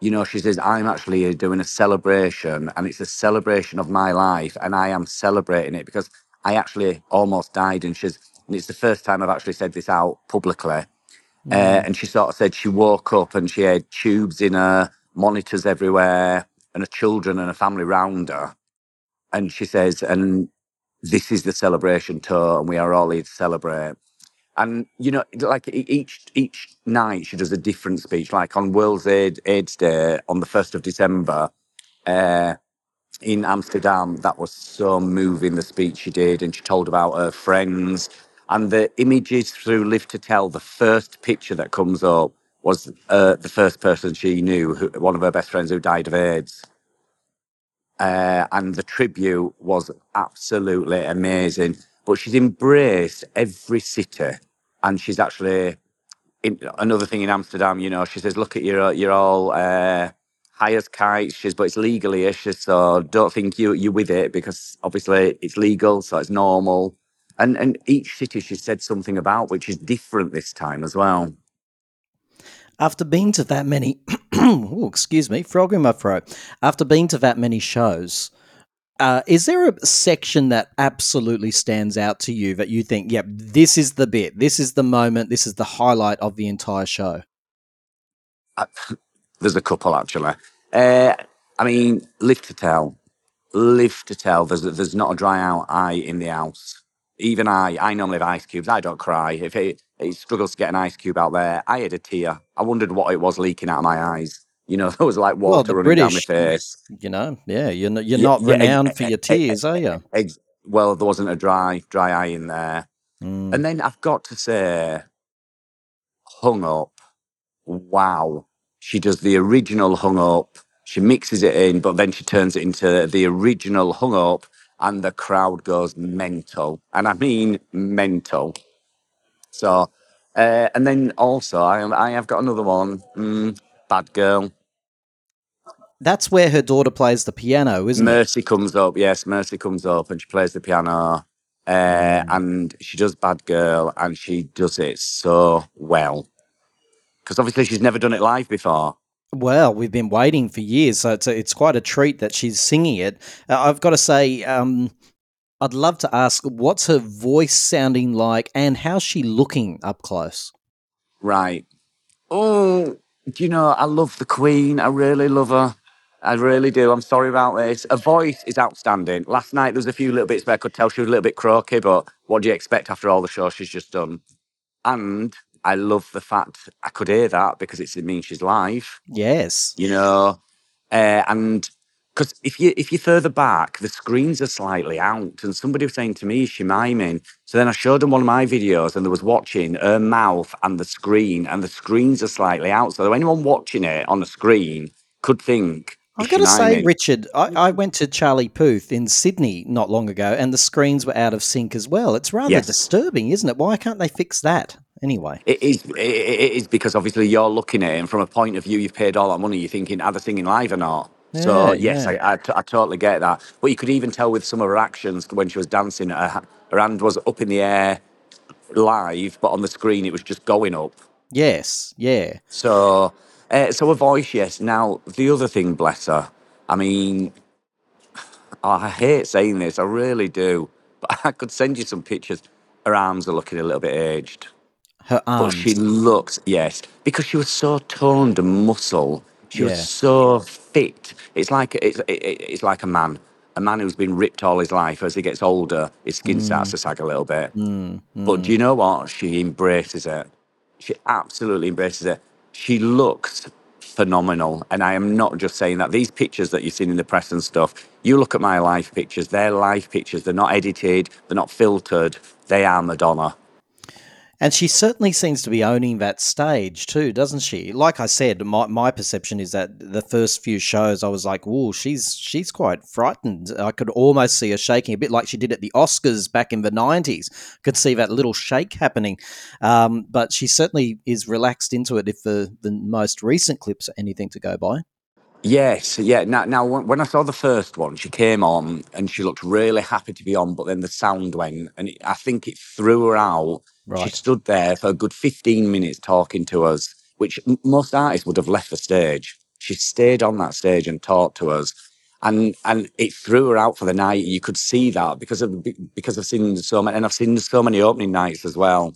You know, she says, I'm actually doing a celebration, and it's a celebration of my life, and I am celebrating it because I actually almost died. And she's, and it's the first time I've actually said this out publicly. Uh, and she sort of said she woke up and she had tubes in her, monitors everywhere, and her children and her family round her. And she says, and this is the celebration tour, and we are all here to celebrate. And you know, like each each night, she does a different speech. Like on World's Aid AIDS Day on the first of December, uh, in Amsterdam, that was so moving. The speech she did, and she told about her friends and the images through Live to Tell. The first picture that comes up was uh, the first person she knew, who, one of her best friends who died of AIDS. Uh, and the tribute was absolutely amazing. But she's embraced every city, and she's actually in, another thing in Amsterdam. You know, she says, "Look at you're you're all uh, high as kites." She's, but it's legally issues, so don't think you you're with it because obviously it's legal, so it's normal. And and each city she said something about, which is different this time as well. After being to that many, oh, excuse me, frog in my throat. After being to that many shows, uh, is there a section that absolutely stands out to you that you think, yep, this is the bit, this is the moment, this is the highlight of the entire show? Uh, there's a couple actually. Uh, I mean, live to tell, live to tell. There's there's not a dry out eye in the house. Even I, I normally have ice cubes. I don't cry. If it, it struggles to get an ice cube out there, I had a tear. I wondered what it was leaking out of my eyes. You know, there was like water Well, the running down my British, face. you know, yeah, you're, n- you're Yeah, not yeah, ex- renowned for your ex- tears, are you? ex- well, there wasn't a dry dry eye in there. Mm. And then I've got to say, hung up. Wow. She does the original hung up. She mixes it in, but then she turns it into the original hung up, and the crowd goes mental. And I mean mental. So, uh, and then also, I, I have got another one. Mm, Bad Girl. That's where her daughter plays the piano, isn't it? Mercy comes up. Yes, Mercy comes up and she plays the piano. Uh, Mm. and she does Bad Girl and she does it so well. Because obviously she's never done it live before. Well, we've been waiting for years, so it's a, it's quite a treat that she's singing it. Uh, I've got to say, um, I'd love to ask, what's her voice sounding like, and how's she looking up close? Right. Oh, you know, I love the Queen. I really love her. I really do. I'm sorry about this. Her voice is outstanding. Last night there was a few little bits where I could tell she was a little bit croaky, but what do you expect after all the show she's just done? And I love the fact I could hear that because it's, it means she's live. Yes. you know, uh, and because if you if you further back, the screens are slightly out, and somebody was saying to me, "Is she miming?" So then I showed them one of my videos, and they was watching her mouth and the screen, and the screens are slightly out. So anyone watching it on the screen could think, I've "Is got to say, miming?" Richard, I, I went to Charlie Puth in Sydney not long ago, and the screens were out of sync as well. It's rather Yes. disturbing, isn't it? Why can't they fix that? Anyway. It is. It, it is because obviously you're looking at it, and from a point of view, you've paid all that money. You're thinking, are they singing live or not? so Yeah, yes, yeah. I, I, t- I totally get that. But you could even tell with some of her actions when she was dancing, her, ha- her hand was up in the air live, but on the screen it was just going up. Yes, yeah. So, uh, so her voice, yes. Now the other thing, bless her. I mean, I hate saying this, I really do, but I could send you some pictures. Her arms are looking a little bit aged. Her But arms. she looked, yes, because she was so toned and muscle. She Yeah. was so fit. It's like it's it, it- it's like a man, a man who's been ripped all his life. As he gets older, his skin starts to sag a little bit. Mm, But do you know what? She embraces it. She absolutely embraces it. She looks phenomenal. And I am not just saying that. These pictures that you've seen in the press and stuff, you look at my live pictures, they're live pictures. They're not edited, they're not filtered. They are Madonna. And she certainly seems to be owning that stage too, doesn't she? Like I said, my, my perception is that the first few shows I was like, "Whoa, she's she's quite frightened." I could almost see her shaking a bit like she did at the Oscars back in the nineties. Could see that little shake happening, um, but she certainly is relaxed into it. If the the most recent clips are anything to go by, Yes, yeah. Now, now, when I saw the first one, she came on and she looked really happy to be on, but then the sound went, and I think it threw her out. She stood there for a good fifteen minutes talking to us, which m- most artists would have left the stage. She stayed on that stage and talked to us, and and it threw her out for the night. You could see that because of because I've seen so many, and I've seen so many opening nights as well,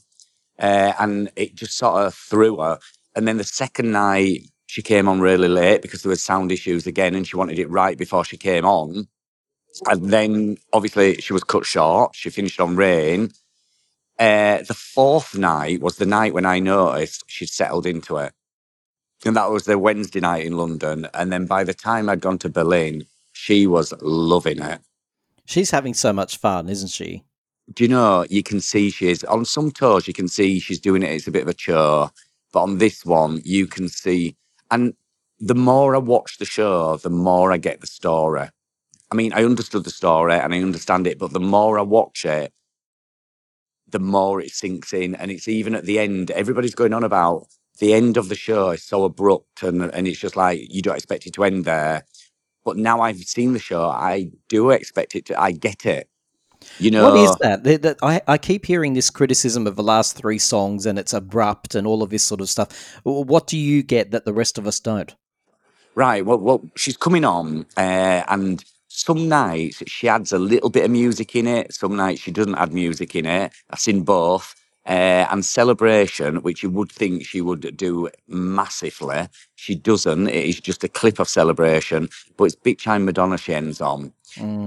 uh, and it just sort of threw her. And then the second night, she came on really late because there was sound issues again, and she wanted it right before she came on. And then obviously she was cut short. She finished on rain. Uh, the fourth night was the night when I noticed she'd settled into it. And that was the Wednesday night in London. And then by the time I'd gone to Berlin, she was loving it. She's having so much fun, isn't she? Do you know, you can see she's on some tours, you can see she's doing it, it's a bit of a chore. But on this one, you can see. And the more I watch the show, the more I get the story. I mean, I understood the story and I understand it, but the more I watch it, the more it sinks in. And it's even at the end, everybody's going on about the end of the show is so abrupt and, and it's just like you don't expect it to end there. But now I've seen the show, I do expect it to, I get it. You know, What is that? That- that- I, I keep hearing this criticism of the last three songs and it's abrupt and all of this sort of stuff. What do you get that the rest of us don't? Right. Well, well, she's coming on, uh, and some nights she adds a little bit of music in it. Some nights she doesn't add music in it. I've seen both. Uh, and celebration, which you would think she would do massively, she doesn't. It is just a clip of celebration, but it's Big Time Madonna she ends on.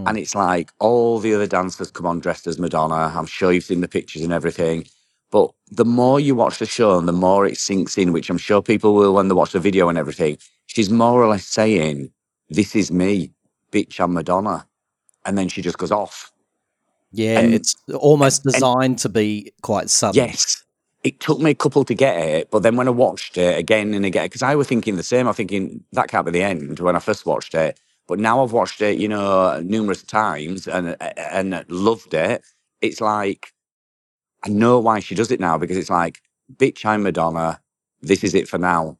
And it's like all the other dancers come on dressed as Madonna. I'm sure you've seen the pictures and everything. But the more you watch the show and the more it sinks in, which I'm sure people will when they watch the video and everything, she's more or less saying, This is me, bitch, I'm Madonna. And then she just goes off. Yeah, And- it's almost and- designed to be quite sudden. Yes. It took me a couple to get it, but then when I watched it again and again, because I was thinking the same, I'm thinking that can't be the end when I first watched it. But now I've watched it, you know, numerous times and uh, and loved it. It's like I know why she does it now because it's like, bitch, I'm Madonna. This is it for now.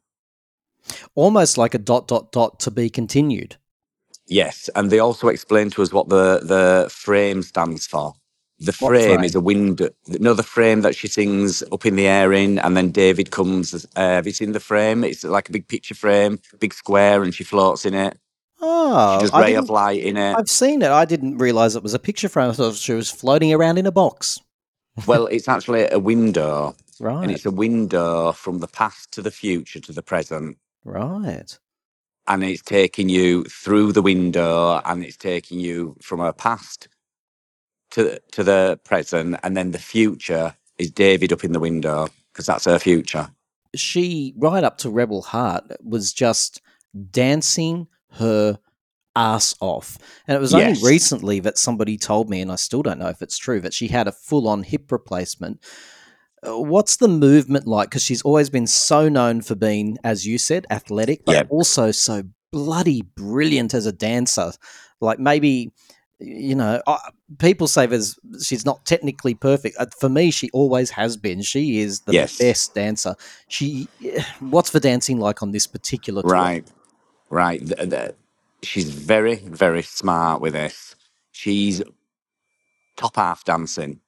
Almost like a dot, dot, dot to be continued. Yes, and they also explain to us what the the frame stands for. The What frame, frame? is a window. No, the frame that she sings up in the air in, and then David comes. Uh, have you seen the frame? It's like a big picture frame, big square, and she floats in it. Oh, she does I ray of didn't- light in it. I've seen it. I didn't realize it was a picture frame. I thought she was floating around in a box. well, it's actually a window, Right. and it's a window from the past to the future to the present. Right. And it's taking you through the window and it's taking you from her past to to the present and then the future is David up in the window because that's her future. She, right up to Rebel Heart, was just dancing her ass off. And it was only Yes. recently that somebody told me, and I still don't know if it's true, that she had a full on hip replacement. What's the movement like? Because she's always been so known for being, as you said, athletic, but Yep. also so bloody brilliant as a dancer. Like maybe, you know, people say there's, she's not technically perfect. Uh, For me, she always has been. She is the Yes. best dancer. She, what's the dancing like on this particular tour? Right, right. The- the- she's very very smart with this. She's top half dancing.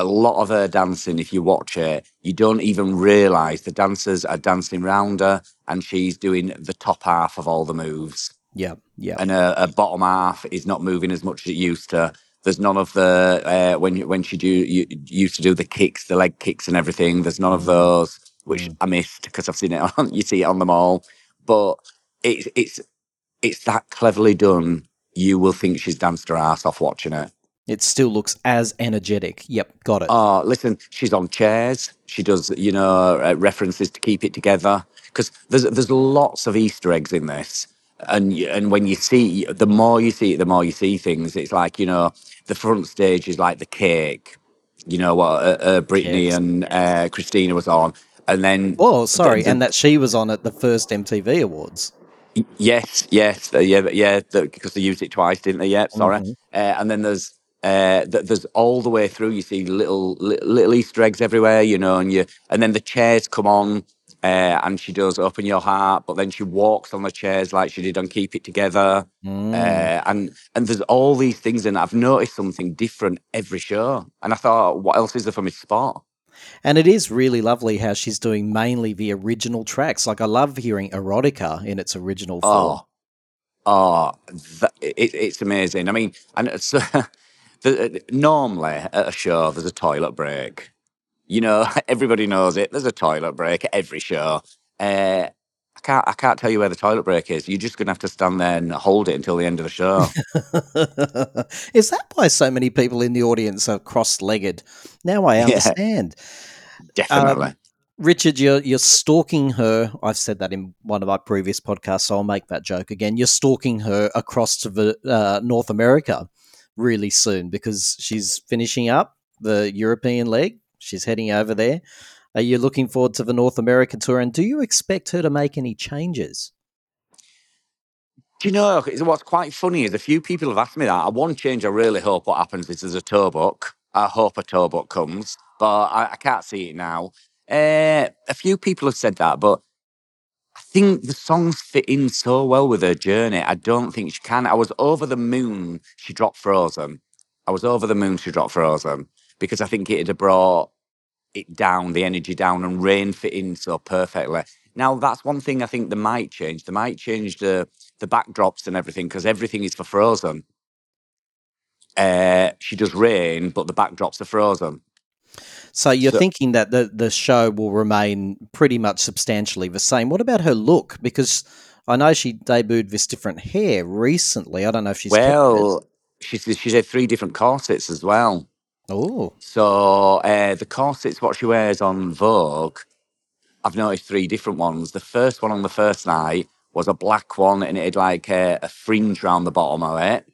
A lot of her dancing, if you watch it, you don't even realize the dancers are dancing round her, and she's doing the top half of all the moves. Yeah, yeah. and her, her bottom half is not moving as much as it used to. There's none of the uh, when you- when she do you, used to do the kicks, the leg kicks and everything. There's none of those, which I missed because I've seen it on. You see it on them all, but it's it's it's that cleverly done. You will think she's danced her ass off watching it. It still looks as energetic. Yep, got it. Oh, listen, she's on chairs. She does, you know, uh, references to keep it together because there's there's lots of Easter eggs in this, and and when you see, the more you see it, the more you see things. It's like you know, the front stage is like the cake, you know what uh, uh, Britney Yes. and uh, Christina was on, and then Oh, sorry, and that she was on at the first MTV Awards. Yes, yes, uh, yeah, yeah, the, because they used it twice, didn't they? Yeah, sorry. Mhm. Uh, and then there's uh, th- there's all the way through. You see little li- little Easter eggs everywhere, you know, and you and then the chairs come on, uh, and she does open your heart, but then she walks on the chairs like she did on Keep It Together, Mm. uh, and and there's all these things, and I've noticed something different every show, and I thought, what else is there for me to spot? And it is really lovely how she's doing mainly the original tracks. Like I love hearing erotica in its original form. Oh, Oh, th- it, it's amazing. I mean, and it's, the, normally at a show there's a toilet break. You know, everybody knows it. There's a toilet break at every show. Uh, I can't. I can't tell you where the toilet break is. You're just gonna have to stand there and hold it until the end of the show. Is that why so many people in the audience are cross-legged? Now I Yeah. understand. Definitely. Um, Richard, you're you're stalking her. I've said that in one of my previous podcasts, so I'll make that joke again. You're stalking her across to the, uh, North America really soon because she's finishing up the European leg. She's heading over there. Are you looking forward to the North America tour? And do you expect her to make any changes? Do you know what's quite funny is a few people have asked me that. One change I really hope what happens is there's a tour book. I hope a tour book comes, but I, I can't see it now. Uh, a few people have said that, but think the songs fit in so well with her journey. I don't think she can. I was over the moon. She dropped Frozen. I was over the moon. She dropped Frozen because I think it had brought it down, the energy down, and rain fit in so perfectly. Now that's one thing I think they might change. They might change the the backdrops and everything because everything is for Frozen. Uh, she does rain, but the backdrops are Frozen. So you're So- thinking that the the show will remain pretty much substantially the same. What about her look? Because I know she debuted this different hair recently. I don't know if she's well, she's she's had three different corsets as well. Oh, So uh, the corsets, what she wears on Vogue, I've noticed three different ones. The first one on the first night was a black one, and it had like a, a fringe around the bottom of it.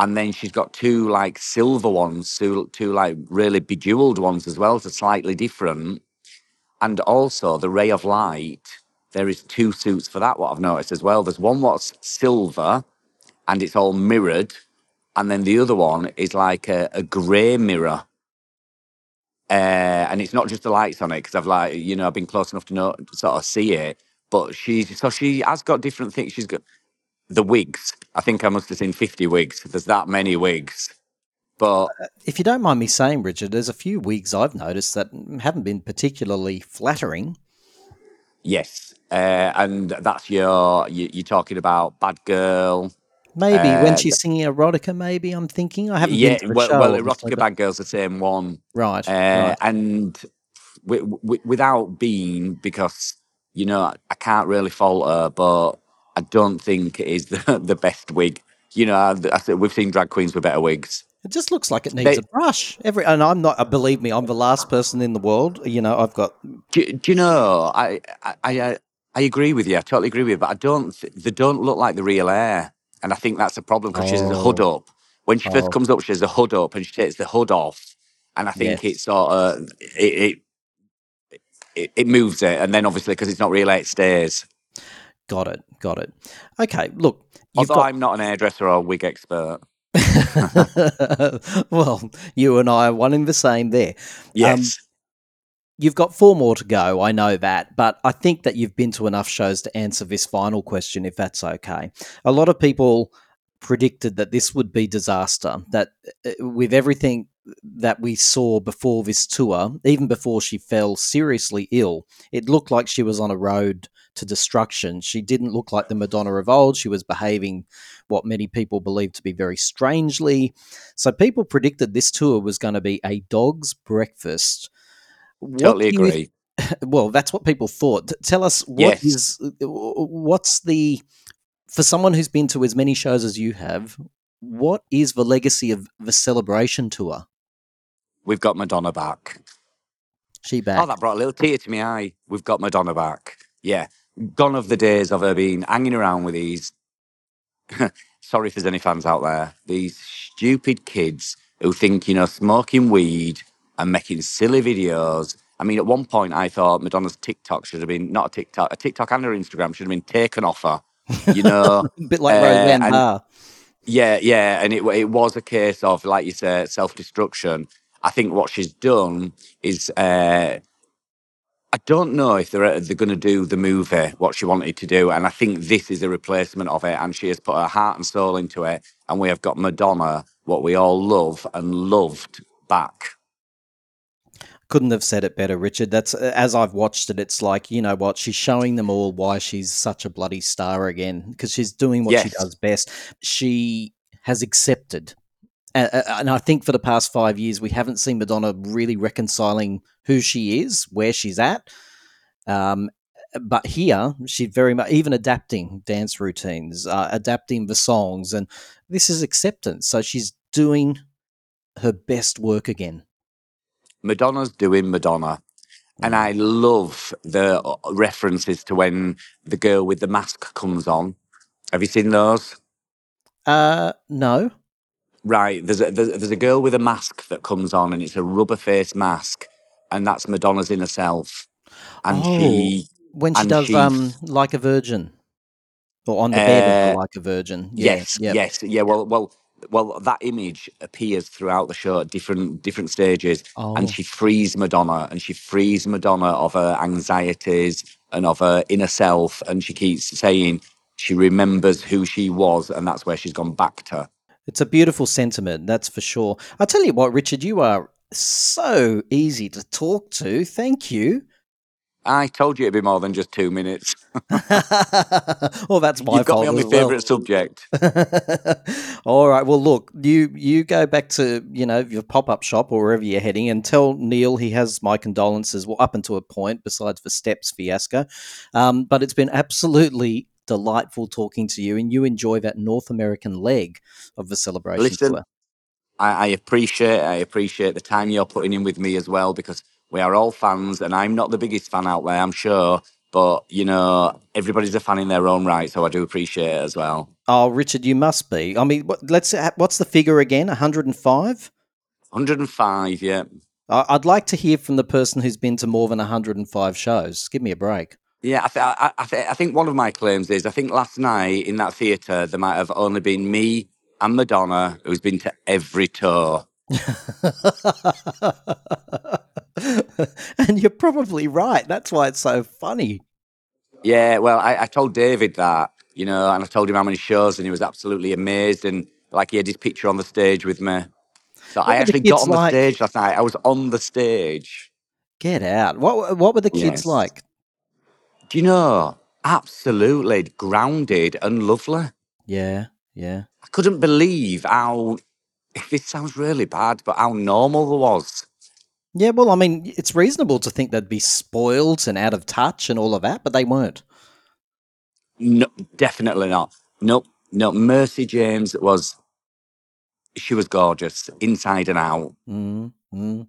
And then she's got two like silver ones, two, two like really bejeweled ones as well, so slightly different. And also the ray of light. There is two suits for that. What I've noticed as well. There's one what's silver, and it's all mirrored, and then the other one is like a, a grey mirror. Uh, and it's not just the lights on it because I've like you know I've been close enough to know sort of see it. But she's so she has got different things. She's got the wigs. I think I must have seen fifty wigs. There's that many wigs. But if you don't mind me saying, Richard, there's a few wigs I've noticed that haven't been particularly flattering. yes, uh, and that's your you, you're talking about Bad Girl. Maybe Uh, when she's singing erotica, maybe I'm thinking. I haven't yeah, been to the well, well, Erotica Bad Girl's the same one. Right, Uh, right. And w- w- without being, because, you know, I can't really fault her, but I don't think it is the, the best wig. You know, I, I we've seen drag queens with better wigs. It just looks like it needs They- a brush. Every and I'm not. Believe me, I'm the last person in the world. You know, I've got. Do, do you know, I, I, I, uh, I agree with you. I totally agree with you, but I don't, they don't look like the real hair. And I think that's a problem because she has a hood Oh. up. When she first Oh. comes up, she has a hood up and she takes the hood off. And I think Yes. it sort of, it, it, it, it moves it. And then obviously, because it's not real hair, it stays. Got it. Got it. Okay. Look, Although got. I'm not an hairdresser or wig expert. well, you and I are one in the same there. Um, Yes. You've got four more to go. I know that, but I think that you've been to enough shows to answer this final question, if that's okay. A lot of people predicted that this would be disaster. That uh, with everything that we saw before this tour, even before she fell seriously ill, it looked like she was on a road to destruction. She didn't look like the Madonna of old. She was behaving what many people believed to be very strangely. So people predicted this tour was going to be a dog's breakfast. What Totally agree. well, that's what people thought. Tell us what Yes. is uh, what's the for someone who's been to as many shows as you have. What is the legacy of the celebration tour? We've got Madonna back. She back. Oh, that brought a little tear to my eye. We've got Madonna back. Yeah. Gone of the days of her being hanging around with these. Sorry if there's any fans out there. These stupid kids who think, you know, smoking weed and making silly videos. I mean, at one point, I thought Madonna's TikTok should have been not a TikTok, a TikTok and her Instagram should have been taken off her. You know, a bit like uh, Roseanne and- Barr. Yeah, yeah, and it it was a case of like you say, self destruction. I think what she's done is uh, I don't know if they're they're going to do the movie what she wanted to do, and I think this is a replacement of it. And she has put her heart and soul into it, and we have got Madonna, what we all love and loved, back. Couldn't have said it better, Richard. That's as I've watched it. It's like you know what she's showing them all why she's such a bloody star again because she's doing what she does best. She has accepted, and I think for the past five years we haven't seen Madonna really reconciling who she is, where she's at. Um, but here she very much even adapting dance routines, uh, adapting the songs, and this is acceptance. So she's doing her best work again. Madonna's doing Madonna. And I love the uh, references to when the girl with the mask comes on. Have you seen those? Uh, no. Right. There's a, there's, there's a girl with a mask that comes on, and it's a rubber face mask, and that's Madonna's inner self. And she when she does she- um like a virgin, or on the bed Uh, the like a virgin. Yeah, yes, yep. yes, yeah. Well, well, well. That image appears throughout the show at different different stages, Oh. and she frees Madonna, and she frees Madonna of her anxieties and of her inner self, and she keeps saying she remembers who she was, and that's where she's gone back to. It's a beautiful sentiment, that's for sure. I'll tell you what, Richard, you are so easy to talk to. Thank you. I told you it'd be more than just two minutes. well, that's my You've got me on my well. favourite subject. All right. Well, look, you you go back to you know your pop up shop or wherever you're heading, and tell Neil he has my condolences. Well, up until a point, besides the steps fiasco, um, but it's been absolutely delightful talking to you, and you enjoy that North American leg of the celebration Listen, tour. I, I appreciate I appreciate the time you're putting in with me as well because we are all fans, and I'm not the biggest fan out there, I'm sure, but you know everybody's a fan in their own right, so I do appreciate it as well. Oh, Richard, you must be. I mean, what, let's. Uh, what's the figure again? 105. 105, yeah, I- I'd like to hear from the person who's been to more than 105 shows. Give me a break. Yeah. I, th- I, I, th- I think one of my claims is I think last night in that theatre there might have only been me and Madonna who's been to every tour. and you're probably right. That's why it's so funny. Yeah, well, I, I told David that, you know, and I told him how many shows, and he was absolutely amazed, and like he had his picture on the stage with me. So What I actually got on the stage last night. I was on the stage. Get out. What what were the kids Yes. like? Do you know? Absolutely grounded and lovely. Yeah, yeah. I couldn't believe how. This sounds really bad, but how normal it was. Yeah, well, I mean, it's reasonable to think they'd be spoiled and out of touch and all of that, but they weren't. No, definitely not. No, no. Mercy James was. She was gorgeous, inside and out. Mm, mm.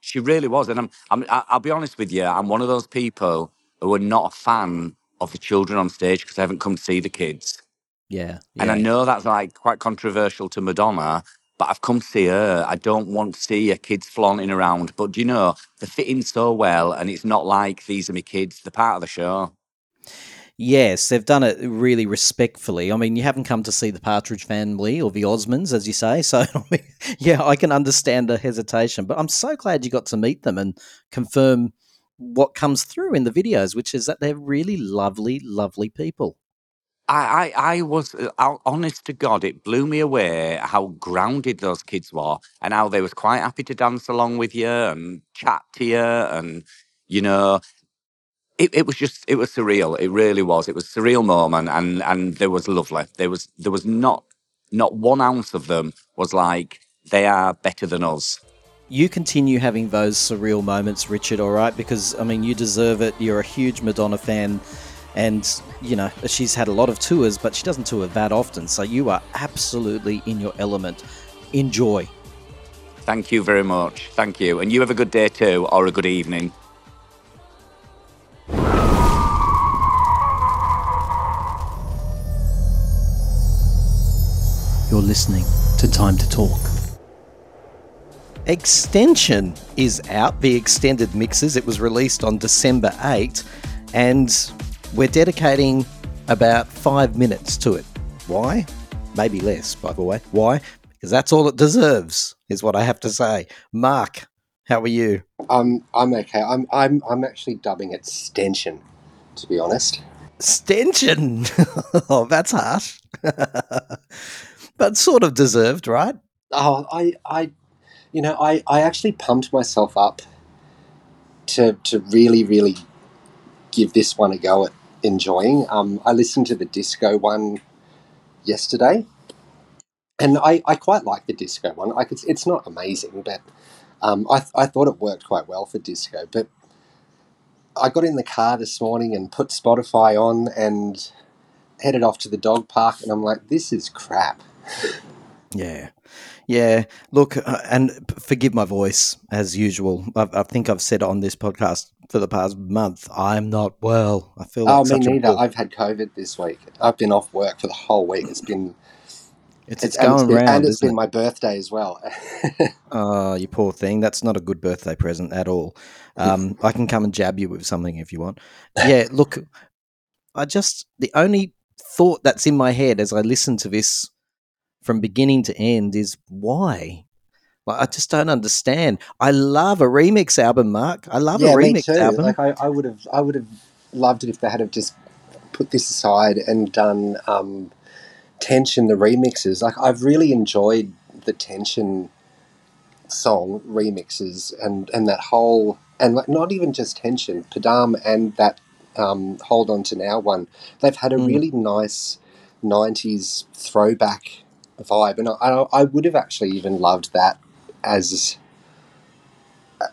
She really was, and I'm, I'm. I'll be honest with you. I'm one of those people who are not a fan of the children on stage because they haven't come to see the kids. Yeah, And I know that's like quite controversial to Madonna, but I've come to see her. I don't want to see her kids flaunting around. But do you know, they're fitting so well, and it's not like these are my kids. They're part of the show. Yes, they've done it really respectfully. I mean, you haven't come to see the Partridge Family or the Osmonds, as you say. So, I mean, yeah, I can understand the hesitation, but I'm so glad you got to meet them and confirm what comes through in the videos, which is that they're really lovely, lovely people. I, I, I was uh, honest to God, it blew me away how grounded those kids were and how they was quite happy to dance along with you and chat to you and you know it, it was just it was surreal. It really was. It was surreal moment and and there was lovely. There was there was not not one ounce of them was like they are better than us. You continue having those surreal moments, Richard, all right? Because, I mean, you deserve it. You're a huge Madonna fan. And, you know, she's had a lot of tours, but she doesn't tour that often. So you are absolutely in your element. Enjoy. Thank you very much. Thank you. And you have a good day too, or a good evening. You're listening to Time to Talk. Extension is out, the extended mixes. It was released on December 8, and we're dedicating about five minutes to it. Why? Maybe less, by the way. Why? Because that's all it deserves, is what I have to say. Mark, how are you? I'm I'm okay. I'm I'm I'm actually dubbing it stension, to be honest. Stension! oh, that's harsh. but sort of deserved, right? Oh, I I, you know, I I actually pumped myself up to to really really give this one a go at enjoying. Um, I listened to the disco one yesterday, and I, I quite like the disco one. Like it's it's not amazing, but um, I I thought it worked quite well for disco. But I got in the car this morning and put Spotify on and headed off to the dog park, and I'm like, this is crap. Yeah. Yeah, look, uh, and forgive my voice as usual. I, I think I've said on this podcast for the past month, I'm not well. I feel like Oh, me neither. I've had COVID this week. I've been off work for the whole week. It's been It's, it's and going been, round, and it's been it? my birthday as well. Oh, you poor thing. That's not a good birthday present at all. Um, I can come and jab you with something if you want. Yeah, look, I just, the only thought that's in my head as I listen to this from beginning to end is why? Like, I just don't understand. I love a remix album, Mark. I love yeah, a remix album. Like I, I would have, I would have loved it if they had have just put this aside and done um, tension the remixes. Like I've really enjoyed the tension song remixes and and that whole and like not even just tension, Padam and that um, hold on to now one. They've had a Mm. really nice '90s throwback vibe, and I, I, would have actually even loved that as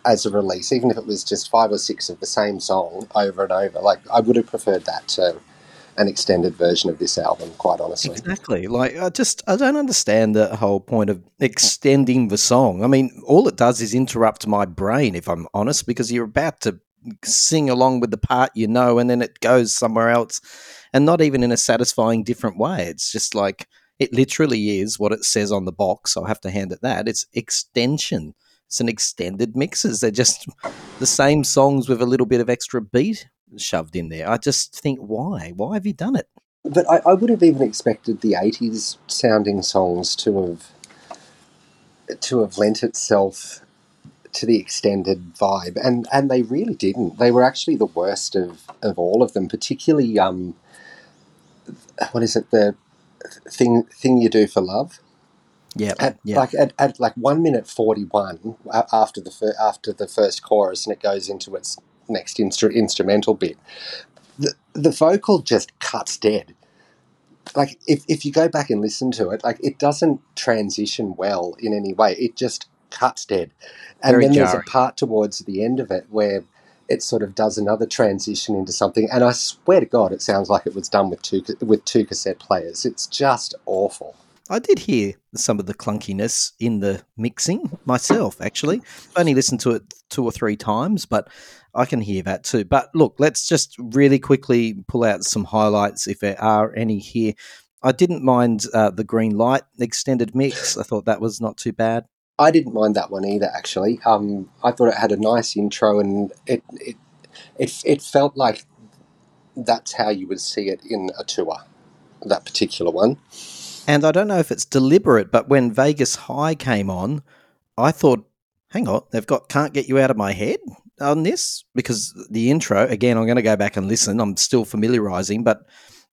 as a release, even if it was just five or six of the same song over and over. Like I would have preferred that to an extended version of this album, quite honestly. Exactly. Like I just I don't understand the whole point of extending the song. I mean, all it does is interrupt my brain if I'm honest because you're about to sing along with the part you know and then it goes somewhere else and not even in a satisfying different way. It's just like it literally is what it says on the box. I'll have to hand it that. It's extension. It's an extended mixes. They're just the same songs with a little bit of extra beat shoved in there. I just think why? Why have you done it? But I, I would have even expected the '80s sounding songs to have to have lent itself to the extended vibe, and and they really didn't. They were actually the worst of of all of them, particularly um, what is it the thing thing you do for love. Yeah, At, yeah. Like at, at like one minute forty one after the fir- after the first chorus, and it goes into its next instru- instrumental bit. The the vocal just cuts dead. Like if if you go back and listen to it, like it doesn't transition well in any way. It just cuts dead, and Very then there's a part towards the end of it where it sort of does another transition into something. And I swear to God, it sounds like it was done with two with two cassette players. It's just awful. I did hear some of the clunkiness in the mixing myself, actually. I only listened to it two or three times, but I can hear that too. But look, let's just really quickly pull out some highlights if there are any here. I didn't mind uh, the green light extended mix. I thought that was not too bad. I didn't mind that one either. Actually, um, I thought it had a nice intro, and it it it, it felt like that's how you would see it in a tour. That particular one. And I don't know if it's deliberate, but when Vegas High came on, I thought, hang on, they've got Can't Get You Out of My Head on this? Because the intro, again, I'm going to go back and listen. I'm still familiarizing, but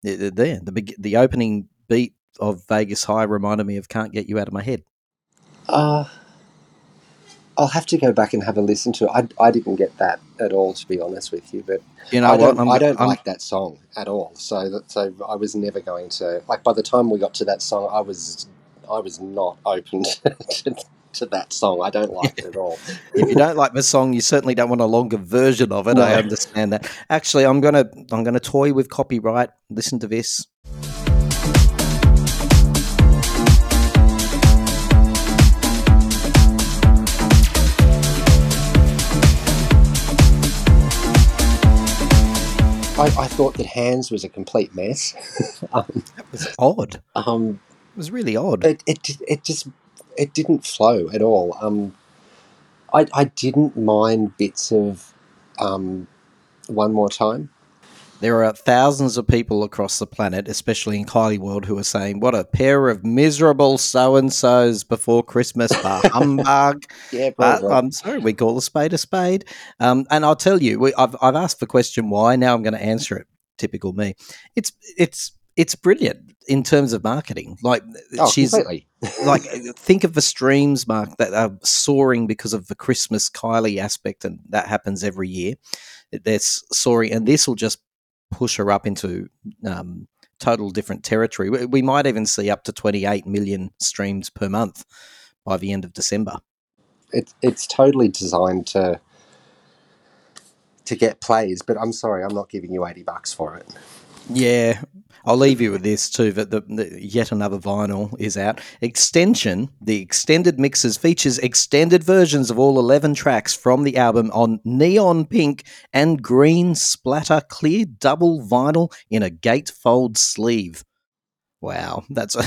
th- th- there, the, beg- the opening beat of Vegas High reminded me of Can't Get You Out of My Head. Uh, I'll have to go back and have a listen to it. I, I didn't get that at all, to be honest with you. But You know I what? don't, I'm- I don't like that song at all. So that, so I was never going to like. By the time we got to that song, I was I was not open to, to that song. I don't like it at all. if you don't like the song, you certainly don't want a longer version of it. I understand that. Actually, I'm gonna I'm gonna toy with copyright. Listen to this. I, I thought that Hands was a complete mess. um, It was odd. Um, it was really odd. It, it it just it didn't flow at all. Um, I I didn't mind bits of um, one more time. There are thousands of people across the planet, especially in Kylie World, who are saying, "What a pair of miserable so and so's before Christmas, bah humbug." Yeah, but probably. I'm sorry, we call a spade a spade. Um, and I'll tell you, we, I've I've asked the question why. Now I'm going to answer it. Typical me. It's it's it's brilliant in terms of marketing. Like Oh, she's like think of the streams, Mark, that are soaring because of the Christmas Kylie aspect, and that happens every year. They're soaring, and this will just push her up into um, total different territory. We, we might even see up to 28 million streams per month by the end of December. It's it's totally designed to to get plays, but I'm sorry, I'm not giving you eighty bucks for it. Yeah, I'll leave you with this too. That the, the, yet another vinyl is out. Extension, the extended mixes features extended versions of all eleven tracks from the album on neon pink and green splatter clear double vinyl in a gatefold sleeve. Wow, that's a,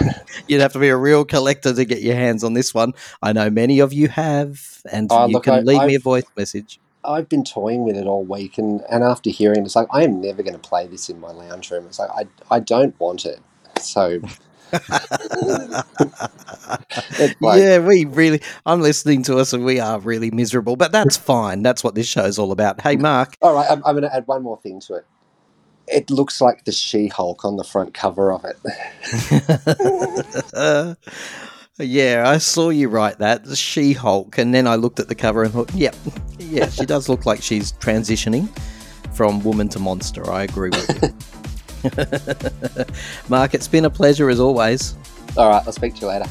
you'd have to be a real collector to get your hands on this one. I know many of you have, and Oh, you look, can I- leave me a I've- voice message. I've been toying with it all week, and, and after hearing, it, it's like I am never going to play this in my lounge room. It's like I I don't want it. So like- yeah, we really. I'm listening to us, and we are really miserable. But that's fine. That's what this show's all about. Hey, Mark. All right, I'm, I'm going to add one more thing to it. It looks like the She-Hulk on the front cover of it. Yeah, I saw you write that the She-Hulk, and then I looked at the cover and thought, yep, yeah, she does look like she's transitioning from woman to monster. I agree with you. Mark, it's been a pleasure as always. All right, I'll speak to you later.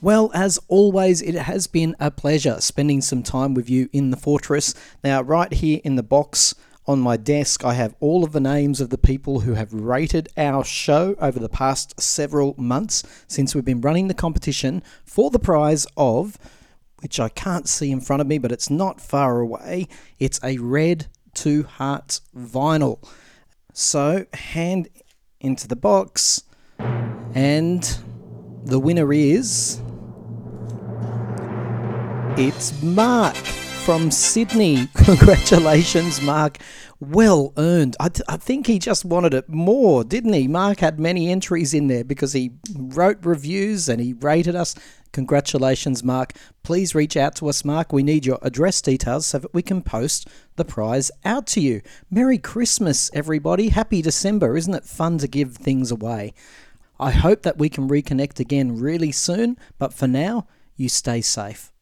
Well, as always, it has been a pleasure spending some time with you in the fortress. Now, right here in the box on my desk, I have all of the names of the people who have rated our show over the past several months since we've been running the competition for the prize of, which I can't see in front of me, but it's not far away. It's a red two hearts vinyl. So, hand into the box, and the winner is. It's Mark from Sydney. Congratulations, Mark. Well earned. I, th- I think he just wanted it more, didn't he? Mark had many entries in there because he wrote reviews and he rated us. Congratulations, Mark. Please reach out to us, Mark. We need your address details so that we can post the prize out to you. Merry Christmas, everybody. Happy December. Isn't it fun to give things away? I hope that we can reconnect again really soon, but for now, you stay safe.